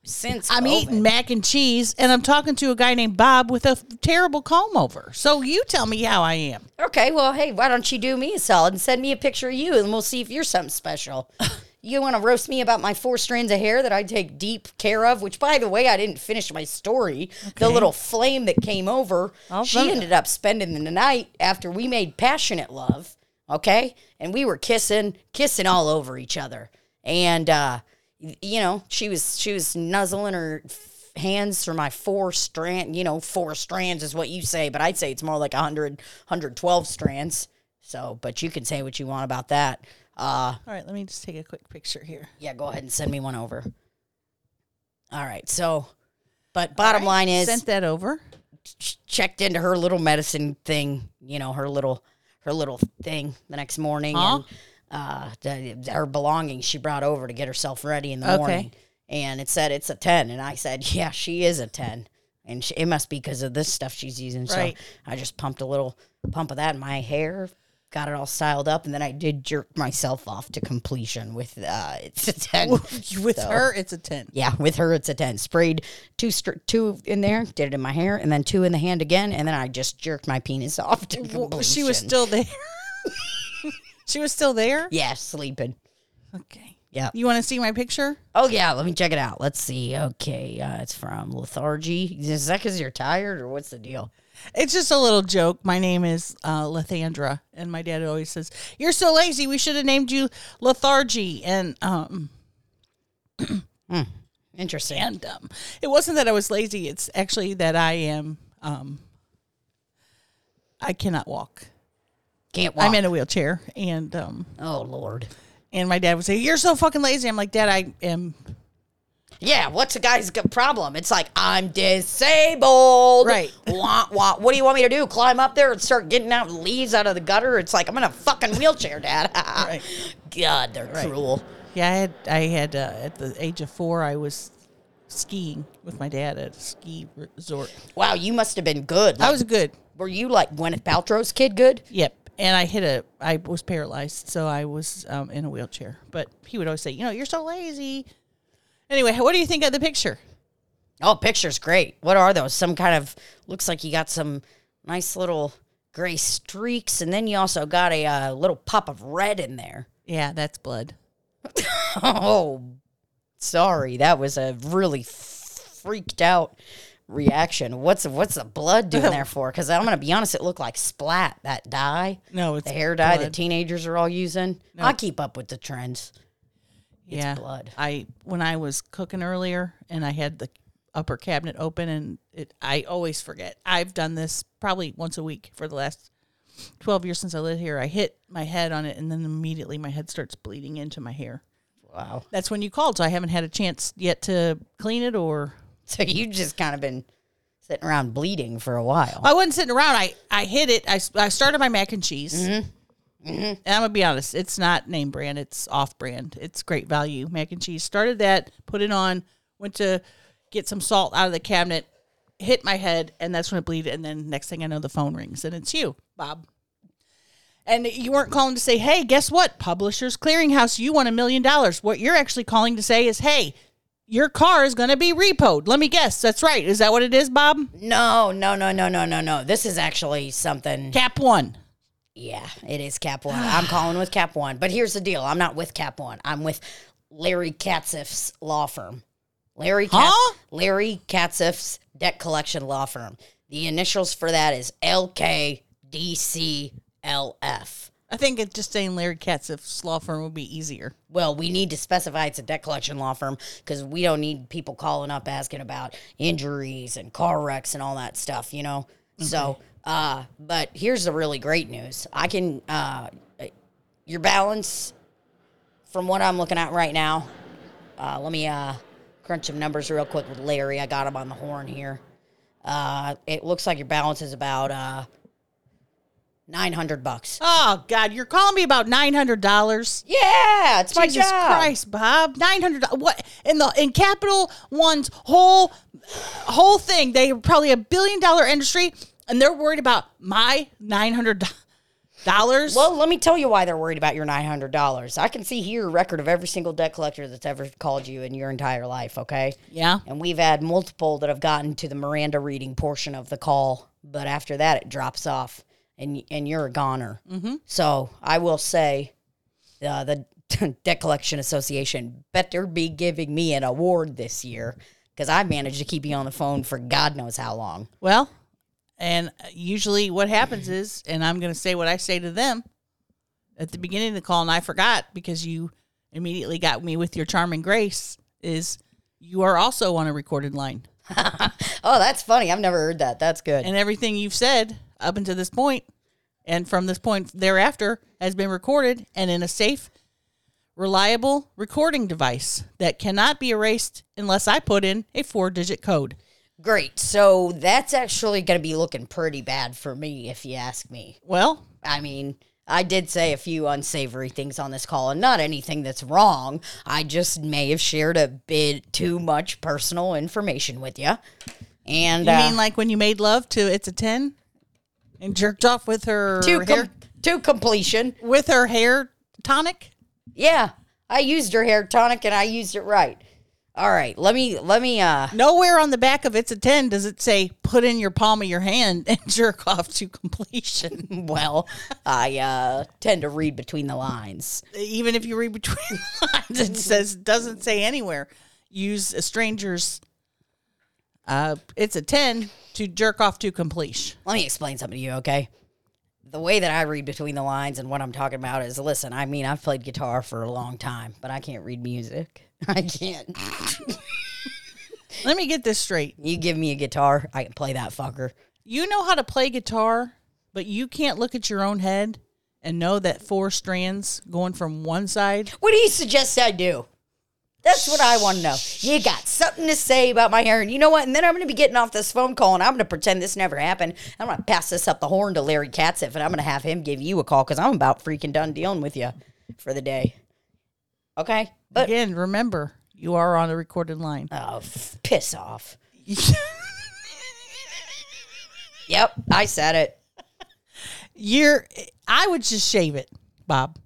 since I'm COVID- eating mac and cheese, and I'm talking to a guy named Bob with a terrible comb over. So you tell me how I am. Okay, well, hey, why don't you do me a solid and send me a picture of you, and we'll see if you're something special. you want to roast me about my four strands of hair that I take deep care of? Which, by the way, I didn't finish my story. The little flame that came over, I'll she vote- ended up spending the night after we made passionate love. Okay, and we were kissing, kissing all over each other, and uh, you know, she was she was nuzzling her hands through my four strand. You know, four strands is what you say, but I'd say it's more like 100, 112 strands. So, but you can say what you want about that. Uh, All right, let me just take a quick picture here. yeah, go ahead and send me one over. All right, so, but bottom right, line is, sent that over. ch- checked into her little medicine thing, you know, her little her little thing the next morning Huh? and uh the, her belongings she brought over to get herself ready in the Okay. morning. And it said it's a 10 and I said, "Yeah, she is a 10." And she, it must be because of this stuff she's using. Right. So I just pumped a little pump of that in my hair. got it all styled up, and then I did jerk myself off to completion with uh, it's a ten With So, her, it's a 10. Yeah, with her it's a ten. Sprayed two str- two in there, did it in my hair, and then two in the hand again, and then I just jerked my penis off to completion. Well, she was still there. she was still there? yeah sleeping. Okay. Yeah. You want to see my picture? Oh yeah, let me check it out. Let's see. Okay, uh, it's from lethargy. Is that because you're tired, or what's the deal? It's just a little joke. My name is uh, Lethandra, and my dad always says, "You're so lazy. We should have named you Lethargy." And um, Interesting. and um, it wasn't that I was lazy. It's actually that I am um, I cannot walk. Can't walk. I'm in a wheelchair, and um, oh lord. and my dad would say, "You're so fucking lazy." I'm like, "Dad, I am." Yeah, what's a guy's problem? It's like I'm disabled. Right. Wah, wah. What do you want me to do? Climb up there and start getting out leaves out of the gutter? It's like I'm in a fucking wheelchair, Dad. Right. God, they're cruel. Yeah, I had I had uh, at the age of four, I was skiing with my dad at a ski resort. Wow, you must have been good. I was good. were you like Gwyneth Paltrow's kid? Good. Yep. And I hit a, I was paralyzed, so I was um, in a wheelchair. But he would always say, you know, you're so lazy. Anyway, what do you think of the picture? Oh, picture's great. What are those? Some kind of looks like you got some nice little gray streaks, and then you also got a uh, little pop of red in there. Yeah, that's blood. Oh, sorry. That was a really freaked out reaction. What's what's the blood doing there for? Because I'm gonna be honest, it looked like splat that dye, No, it's the hair dye that teenagers are all using. I keep up with the trends. yeah, blood. I when I was cooking earlier and I had the upper cabinet open and it, I always forget. I've done this probably once a week for the last twelve years since I lived here. I hit my head on it and then immediately my head starts bleeding into my hair. Wow. That's when you called, so I haven't had a chance yet to clean it or So you just kind of been sitting around bleeding for a while. I wasn't sitting around. I, I hit it. I, I started my mac and cheese. Mm-hmm. And I'm gonna be honest, it's not name brand. It's off brand. It's great value mac and cheese. Started that, put it on, went to get some salt out of the cabinet, hit my head, and that's when it bleeded. And then next thing I know, the phone rings, and it's you, Bob. And you weren't calling to say, "Hey, guess what? Publishers Clearinghouse, you won a million dollars." What you're actually calling to say is, "Hey, your car is going to be repoed." Let me guess. That's right. Is that what it is, Bob? No, no, no, no, no, no, no. This is actually something. Cap one. Yeah, it is Cap One. I'm calling with Cap One. But here's the deal I'm not with Cap One. I'm with Larry Katzif's law firm. Larry, Katz- Huh? Larry Katzif's debt collection law firm. The initials for that is LKDCLF. I think it just saying Larry Katzif's law firm would be easier. Well, we need to specify it's a debt collection law firm because we don't need people calling up asking about injuries and car wrecks and all that stuff, you know? So, uh, but here's the really great news. I can, uh, your balance from what I'm looking at right now, uh, let me, uh, crunch some numbers real quick with Larry. I got him on the horn here. Uh, it looks like your balance is about, uh, 900 bucks. Oh God, you're calling me about nine hundred dollars. Yeah, it's my Jesus job. Christ, Bob, nine hundred. What in the in Capital One's whole whole thing? They probably a billion dollar industry, and they're worried about my nine hundred dollars. Well, let me tell you why they're worried about your nine hundred dollars. I can see here a record of every single debt collector that's ever called you in your entire life. Okay, yeah, and we've had multiple that have gotten to the Miranda reading portion of the call, but after that it drops off, and and you're a goner. Mm-hmm. So I will say, uh, the Debt Collection Association better be giving me an award this year because I've managed to keep you on the phone for God knows how long. Well, and usually what happens is, and I'm going to say what I say to them at the beginning of the call, and I forgot because you immediately got me with your charming grace. Is you are also on a recorded line. Oh, that's funny. I've never heard that. That's good. and everything you've said up until this point and from this point thereafter has been recorded and in a safe reliable recording device that cannot be erased unless i put in a four digit code Great. So that's actually going to be looking pretty bad for me, if you ask me. well I mean, I did say a few unsavory things on this call, and not anything that's wrong. I just may have shared a bit too much personal information with you. And you uh, mean like when you made love to it's a 10 and jerked off with her to hair com- to completion. with her hair tonic. Yeah, I used her hair tonic and I used it right. All right, let me let me uh Nowhere on the back of it's a 10 does it say put in your palm of your hand and jerk off to completion. well, I uh tend to read between the lines. Even if you read between the lines, it says doesn't say anywhere. Use a stranger's uh it's a 10 to jerk off to completion. Let me explain something to you, okay? The way that I read between the lines and what I'm talking about is listen, I mean, I've played guitar for a long time, but I can't read music. I can't. Let me get this straight. You give me a guitar, I can play that fucker. You know how to play guitar, but you can't look at your own head and know that four strands going from one side. What do you suggest I do? That's what I want to know. You got something to say about my hair, and you know what? And then I'm going to be getting off this phone call, and I'm going to pretend this never happened. I'm going to pass this up the horn to Larry Katziff, and I'm going to have him give you a call because I'm about freaking done dealing with you for the day. Okay, but Again, remember, you are on a recorded line. oh, f- piss off. Yep, I said it. You're I would just shave it, Bob.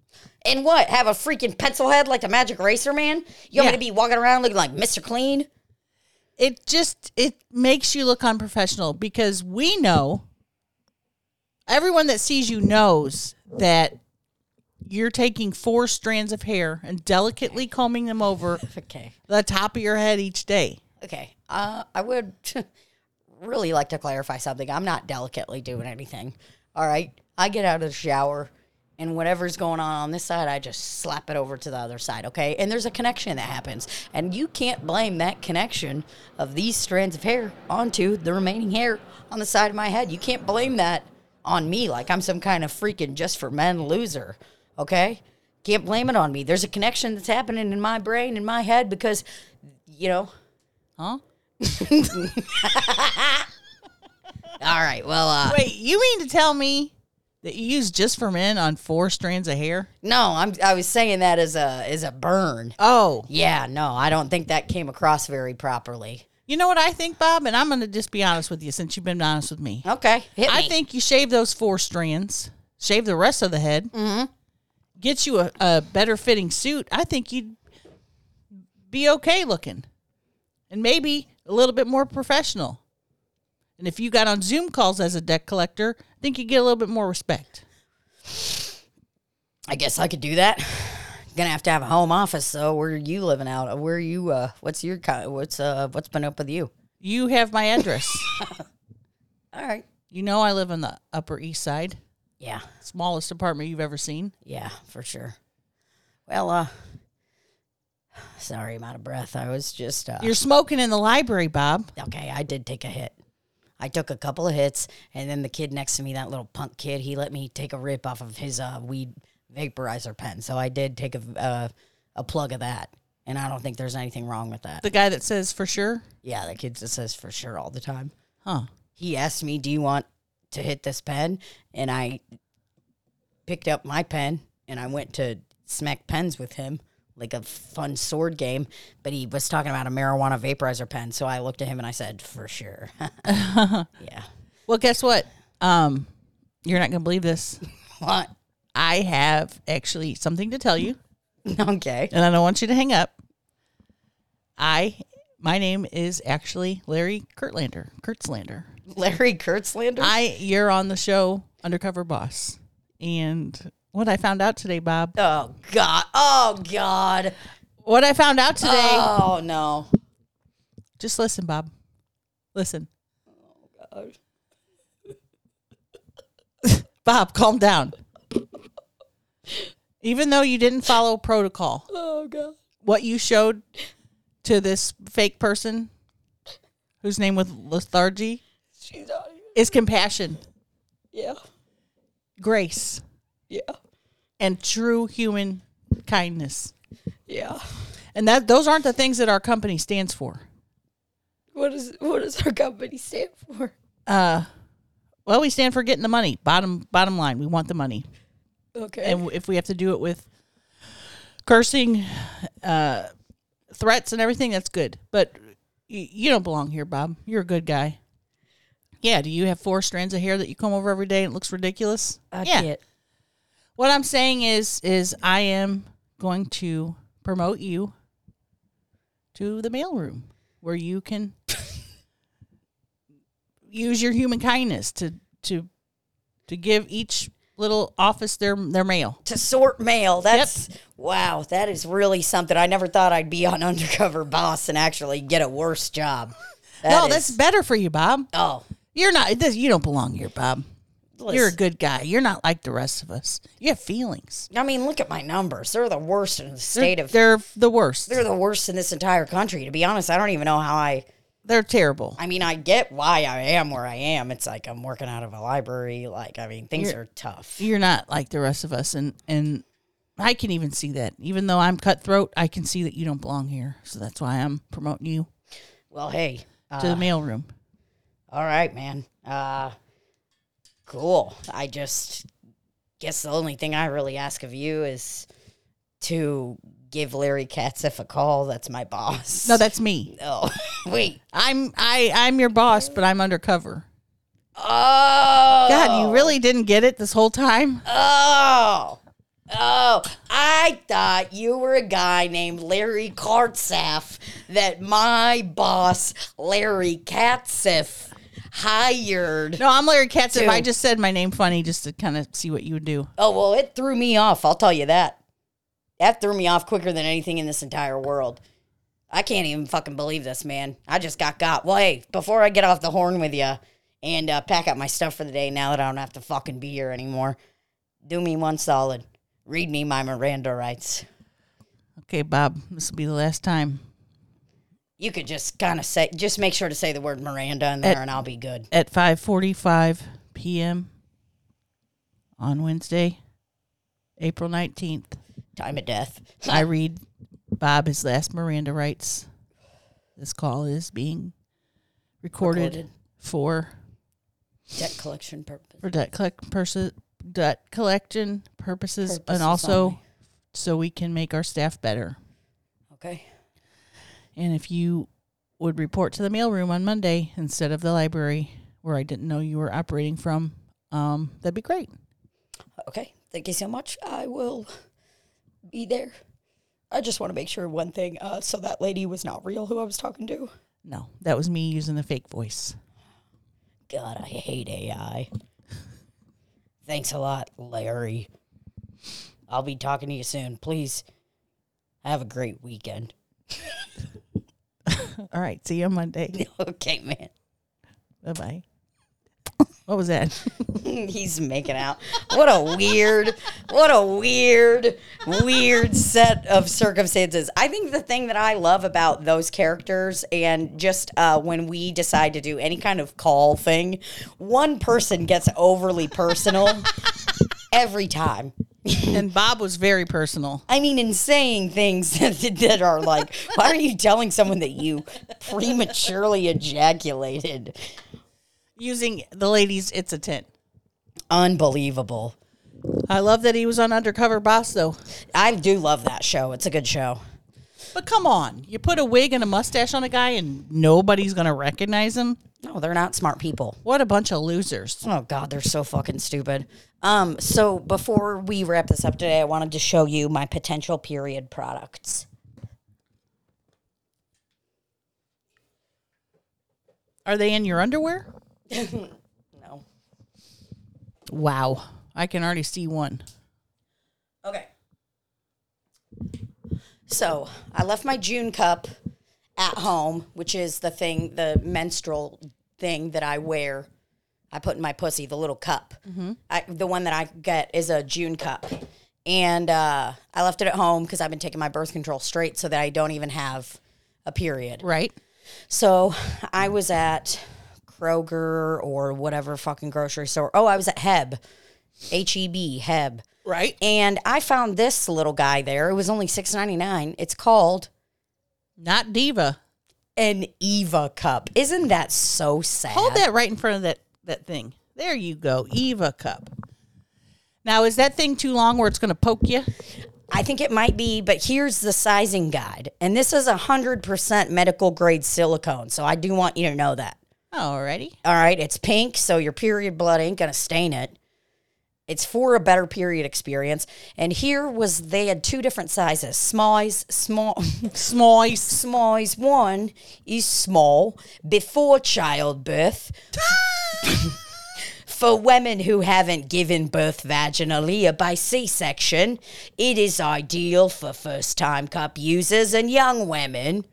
And what? Have a freaking pencil head like the Magic Eraser Man? You want Yeah. me to be walking around looking like Mr. Clean? It just it makes you look unprofessional because we know everyone that sees you knows that you're taking four strands of hair and delicately combing them over Okay. the top of your head each day. Okay. Uh, I would really like to clarify something. I'm not delicately doing anything. All right. I get out of the shower and whatever's going on on this side, I just slap it over to the other side. Okay. And there's a connection that happens. And you can't blame that connection of these strands of hair onto the remaining hair on the side of my head. You can't blame that on me like I'm some kind of freaking just for men loser. Okay. Can't blame it on me. There's a connection that's happening in my brain, in my head, because, you know, Huh? All right. Well, uh, Wait, you mean to tell me that you use just for men on four strands of hair? no, I'm. I was saying that as a as a burn. Oh, Yeah. No, I don't think that came across very properly. you know what I think, Bob? And I'm going to just be honest with you since you've been honest with me. Okay. Hit me. I think you shave those four strands, shave the rest of the head, Mm-hmm. get you a, a better fitting suit. I think you'd be okay looking and maybe a little bit more professional. And if you got on Zoom calls as a debt collector, I think you get a little bit more respect. I guess I could do that. Gonna have to have a home office. So where are you living out? Where are you? Uh, what's your? What's uh? What's been up with you? You have my address. All right. you know I live on the Upper East Side, Yeah. smallest apartment you've ever seen. Yeah. For sure. Well, uh. Sorry, I'm out of breath. I was just. Uh, You're smoking in the library, Bob. okay, I did take a hit. I took a couple of hits, and then the kid next to me, that little punk kid, he let me take a rip off of his uh, weed vaporizer pen. So I did take a uh, a plug of that, and I don't think there's anything wrong with that. The guy that says for sure. yeah, the kid just says for sure all the time. Huh. He asked me, "Do you want to hit this pen?" And I picked up my pen, and I went to smack pens with him. Like a fun sword game, but he was talking about a marijuana vaporizer pen. So I looked at him and I said, "For sure, yeah." Well, guess what? Um, you're not going to believe this. What? I have actually something to tell you, Okay. and I don't want you to hang up. I, my name is actually Larry Kurtlander. Kurtzlander. Larry Kurtzlander? I, you're on the show Undercover Boss, and what I found out today, Bob. oh, God. Oh, God. What I found out today. Oh, no. Just listen, Bob. Listen. Oh God. Bob, calm down. Even though you didn't follow protocol, Oh, God. what you showed to this fake person whose name was lethargy She's out here. is compassion, Yeah. grace, Yeah. And true human kindness. Yeah. And that those aren't the things that our company stands for. What is what does our company stand for? Uh well, we stand for getting the money. Bottom bottom line, we want the money. Okay. and if we have to do it with cursing, uh, threats, and everything, that's good. But y- you don't belong here, Bob. You're a good guy. Yeah. Do you have four strands of hair that you comb over every day and it looks ridiculous? I yeah. can't. What I'm saying is, is I am going to promote you to the mailroom where you can use your human kindness to to to give each little office their their mail. to sort mail. That's wow. That is really something. I never thought I'd be on undercover boss and actually get a worse job. That no, is- that's better for you, Bob. oh. You're not. You don't belong here, Bob. You're a good guy. You're not like the rest of us. You have feelings. I mean, look at my numbers. They're the worst in the state of. They're the worst. They're the worst in this entire country. To be honest, I don't even know how I. They're terrible. I mean, I get why I am where I am. It's like I'm working out of a library. Like, I mean, things You're- are tough. You're not like the rest of us, and and I can even see that. Even though I'm cutthroat, I can see that you don't belong here. So that's why I'm promoting you Well, hey. Uh, to the mailroom. All right, man. Uh cool. I just guess the only thing I really ask of you is to give Larry Katzif a call. That's my boss. No, that's me. Oh, wait. I'm I I'm your boss, but I'm undercover. Oh. God, you really didn't get it this whole time? Oh. Oh, I thought you were a guy named Larry Kartsaf that my boss, Larry Katzif, hired. No, I'm Larry Katz. If I just said my name funny just to kind of see what you would do. Oh, well, it threw me off. I'll tell you that. That threw me off quicker than anything in this entire world. I can't even fucking believe this, man. I just got got. Well, hey, before I get off the horn with you and uh, pack up my stuff for the day now that I don't have to fucking be here anymore, do me one solid. Read me my Miranda rights. Okay, Bob, this will be the last time. You could just kind of say, just make sure to say the word Miranda in there and I'll be good. At 5:45 p.m. on Wednesday, April 19th, Time of death. I read Bob his last Miranda rights. This call is being recorded, Recorded. for Debt collection purpose. for debt collect purposes, debt collection purposes, Purposes and also only. so we can make our staff better. Okay. And if you would report to the mailroom on Monday instead of the library where I didn't know you were operating from, um, that'd be great. Okay. Thank you so much. I will be there. I just want to make sure one thing. Uh, so that lady was not real who I was talking to. No, that was me using the fake voice. God, I hate AI. Thanks a lot, Larry. I'll be talking to you soon. Please have a great weekend. All right, see you on Monday. okay, man. bye bye. What was that? He's making out. What a weird, what a weird, weird set of circumstances. I think the thing that I love about those characters and just uh, when we decide to do any kind of call thing, one person gets overly personal every time. and Bob was very personal. I mean, in saying things that, are like, why are you telling someone that you prematurely ejaculated? Using the ladies, it's a 10. Unbelievable. I love that he was on Undercover Boss, though. I do love that show. It's a good show. But come on, you put a wig and a mustache on a guy and nobody's going to recognize him? No, they're not smart people. What a bunch of losers. Oh God, they're so fucking stupid. Um, so before we wrap this up today, I wanted to show you my potential period products. Are they in your underwear? No. Wow. I can already see one. Okay. So I left my June cup at home, which is the thing, the menstrual thing that I wear. I put in my pussy, the little cup. I, the one that I get is a June cup. And uh, I left it at home because I've been taking my birth control straight so that I don't even have a period. Right? So I was at Kroger or whatever fucking grocery store. Oh, I was at Heb, H E B, Heb. Right? And I found this little guy there. It was only six ninety nine. It's called Not Diva. an Eva cup. Isn't that so sad? Hold that right in front of that, that thing. There you go. Eva cup. Now, is that thing too long where it's going to poke you? I think it might be, but here's the sizing guide. And this is 100% medical grade silicone. So I do want you to know that. Alrighty. All right, it's pink, so your period blood ain't gonna stain it. It's for a better period experience. And here was they had two different sizes. Smalls, small Smoice. smalls. One is small before childbirth. For women who haven't given birth vaginally or by C section, it is ideal for first time cup users and young women.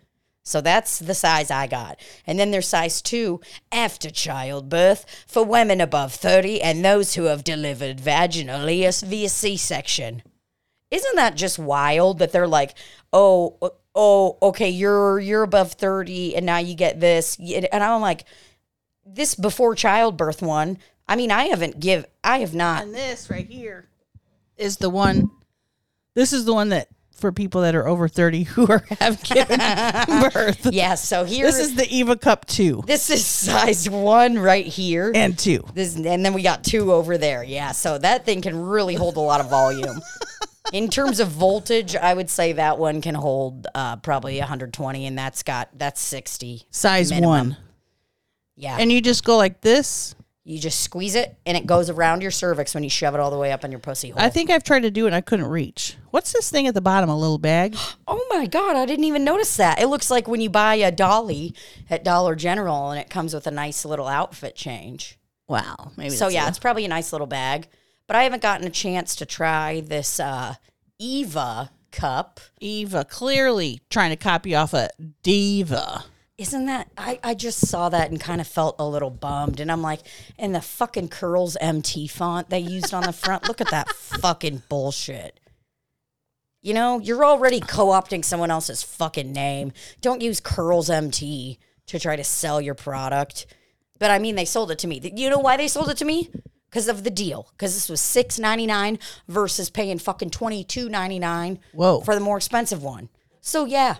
So that's the size I got. And then there's size two after childbirth for women above 30 and those who have delivered vaginally via C section. Isn't that just wild that they're like, oh, oh, okay, you're you're above 30 and now you get this. And I'm like, this before childbirth one. I mean, I haven't give I have not And this right here is the one. This is the one that for people that are over 30 who are have given birth. Yeah, so here This is the Eva Cup 2 this is size 1 right here. and 2. This, and then we got two over there. Yeah, so that thing can really hold a lot of volume. In terms of voltage, I would say that one can hold uh, probably 120, and that's got that's 60. Size minimum. 1. Yeah, And you just go like this. You just squeeze it, and it goes around your cervix when you shove it all the way up in your pussy hole. I think I've tried to do it and I couldn't reach. What's this thing at the bottom? A little bag? oh my god, I didn't even notice that. It looks like when you buy a dolly at Dollar General, and it comes with a nice little outfit change. Wow. Maybe So yeah, a- it's probably a nice little bag. But I haven't gotten a chance to try this uh, Eva cup. Eva clearly trying to copy off a diva. Isn't that? I, I just saw that and kind of felt a little bummed. And I'm like, and the fucking Curlz MT font they used on the front. look at that fucking bullshit. You know, you're already co opting someone else's fucking name. Don't use Curlz MT to try to sell your product. But I mean, they sold it to me. You know why they sold it to me? Because of the deal. Because this was six ninety nine versus paying fucking twenty two ninety nine Whoa. for the more expensive one. So yeah,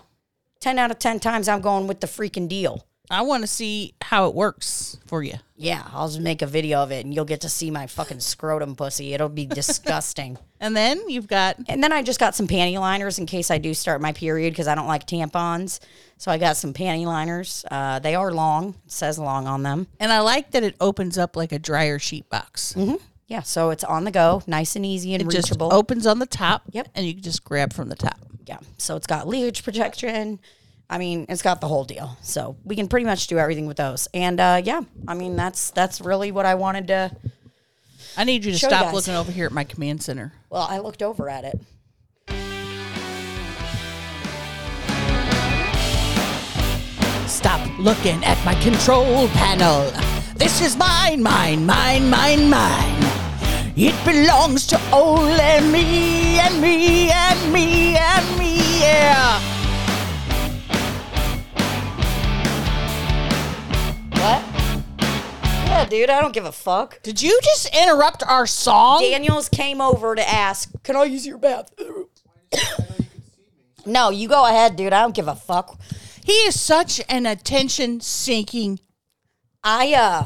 ten out of ten times I'm going with the freaking deal. I want to see how it works for you. Yeah, I'll just make a video of it and you'll get to see my fucking scrotum pussy. It'll be disgusting. And then you've got and then I just got some panty liners in case I do start my period because I don't like tampons. So I got some panty liners. Uh, they are long. It says long on them. and I like that it opens up like a dryer sheet box. Yeah, so it's on the go, nice and easy and It just opens on the top. Yep. And you can just grab from the top. Yeah, so it's got leakage protection. I mean, it's got the whole deal. So we can pretty much do everything with those. And uh, yeah, I mean that's that's really what I wanted to. I need you to Show you stop looking over here at my command center. Well, I looked over at it. Stop looking at my control panel. This is mine, mine, mine, mine, mine. It belongs to only me and me and me and me, yeah. What? Yeah, dude, I don't give a fuck. Did you just interrupt our song? Daniels came over to ask, "Can I use your bathroom?" no, you go ahead, dude. I don't give a fuck. He is such an attention seeking. I uh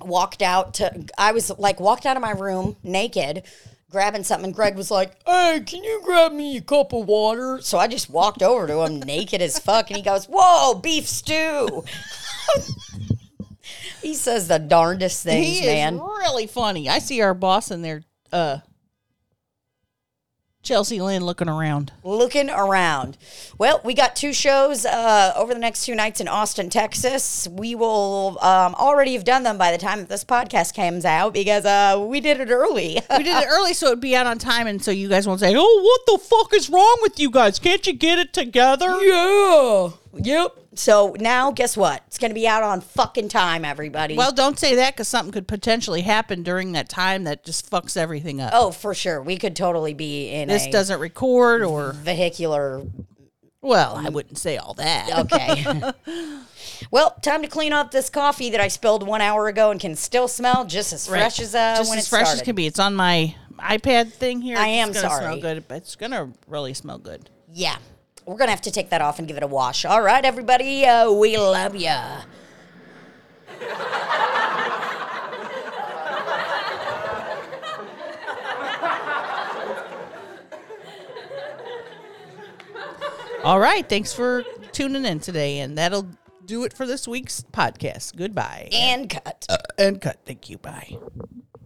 walked out to I was like walked out of my room naked, grabbing something. Greg was like, Hey, can you grab me a cup of water? So I just walked over to him naked as fuck and he goes, Whoa, beef stew. he says the darndest things, He man. is really funny. I see our boss in there, uh, Chelcie Lynn, looking around. looking around. Well, we got two shows uh, over the next two nights in Austin, Texas. We will um, already have done them by the time that this podcast comes out because uh, we did it early. We did it early so it'd be out on time, and so you guys won't say, "Oh, what the fuck is wrong with you guys? Can't you get it together?" yeah. Yep. So now, guess what? It's going to be out on fucking time, everybody. Well, don't say that because something could potentially happen during that time that just fucks everything up. oh, for sure. We could totally be in this doesn't record, or vehicular. well, I wouldn't say all that. Okay. well, time to clean up this coffee that I spilled one hour ago and can still smell just as fresh as uh, just when as it fresh started. as can be. It's on my iPad thing here. I It's am sorry. Smell good, but it's gonna really smell good. Yeah. We're going to have to take that off and give it a wash. All right, everybody. Uh, we love ya. All right, thanks for tuning in today, and that'll do it for this week's podcast. Goodbye And cut. and cut. Thank you. Bye.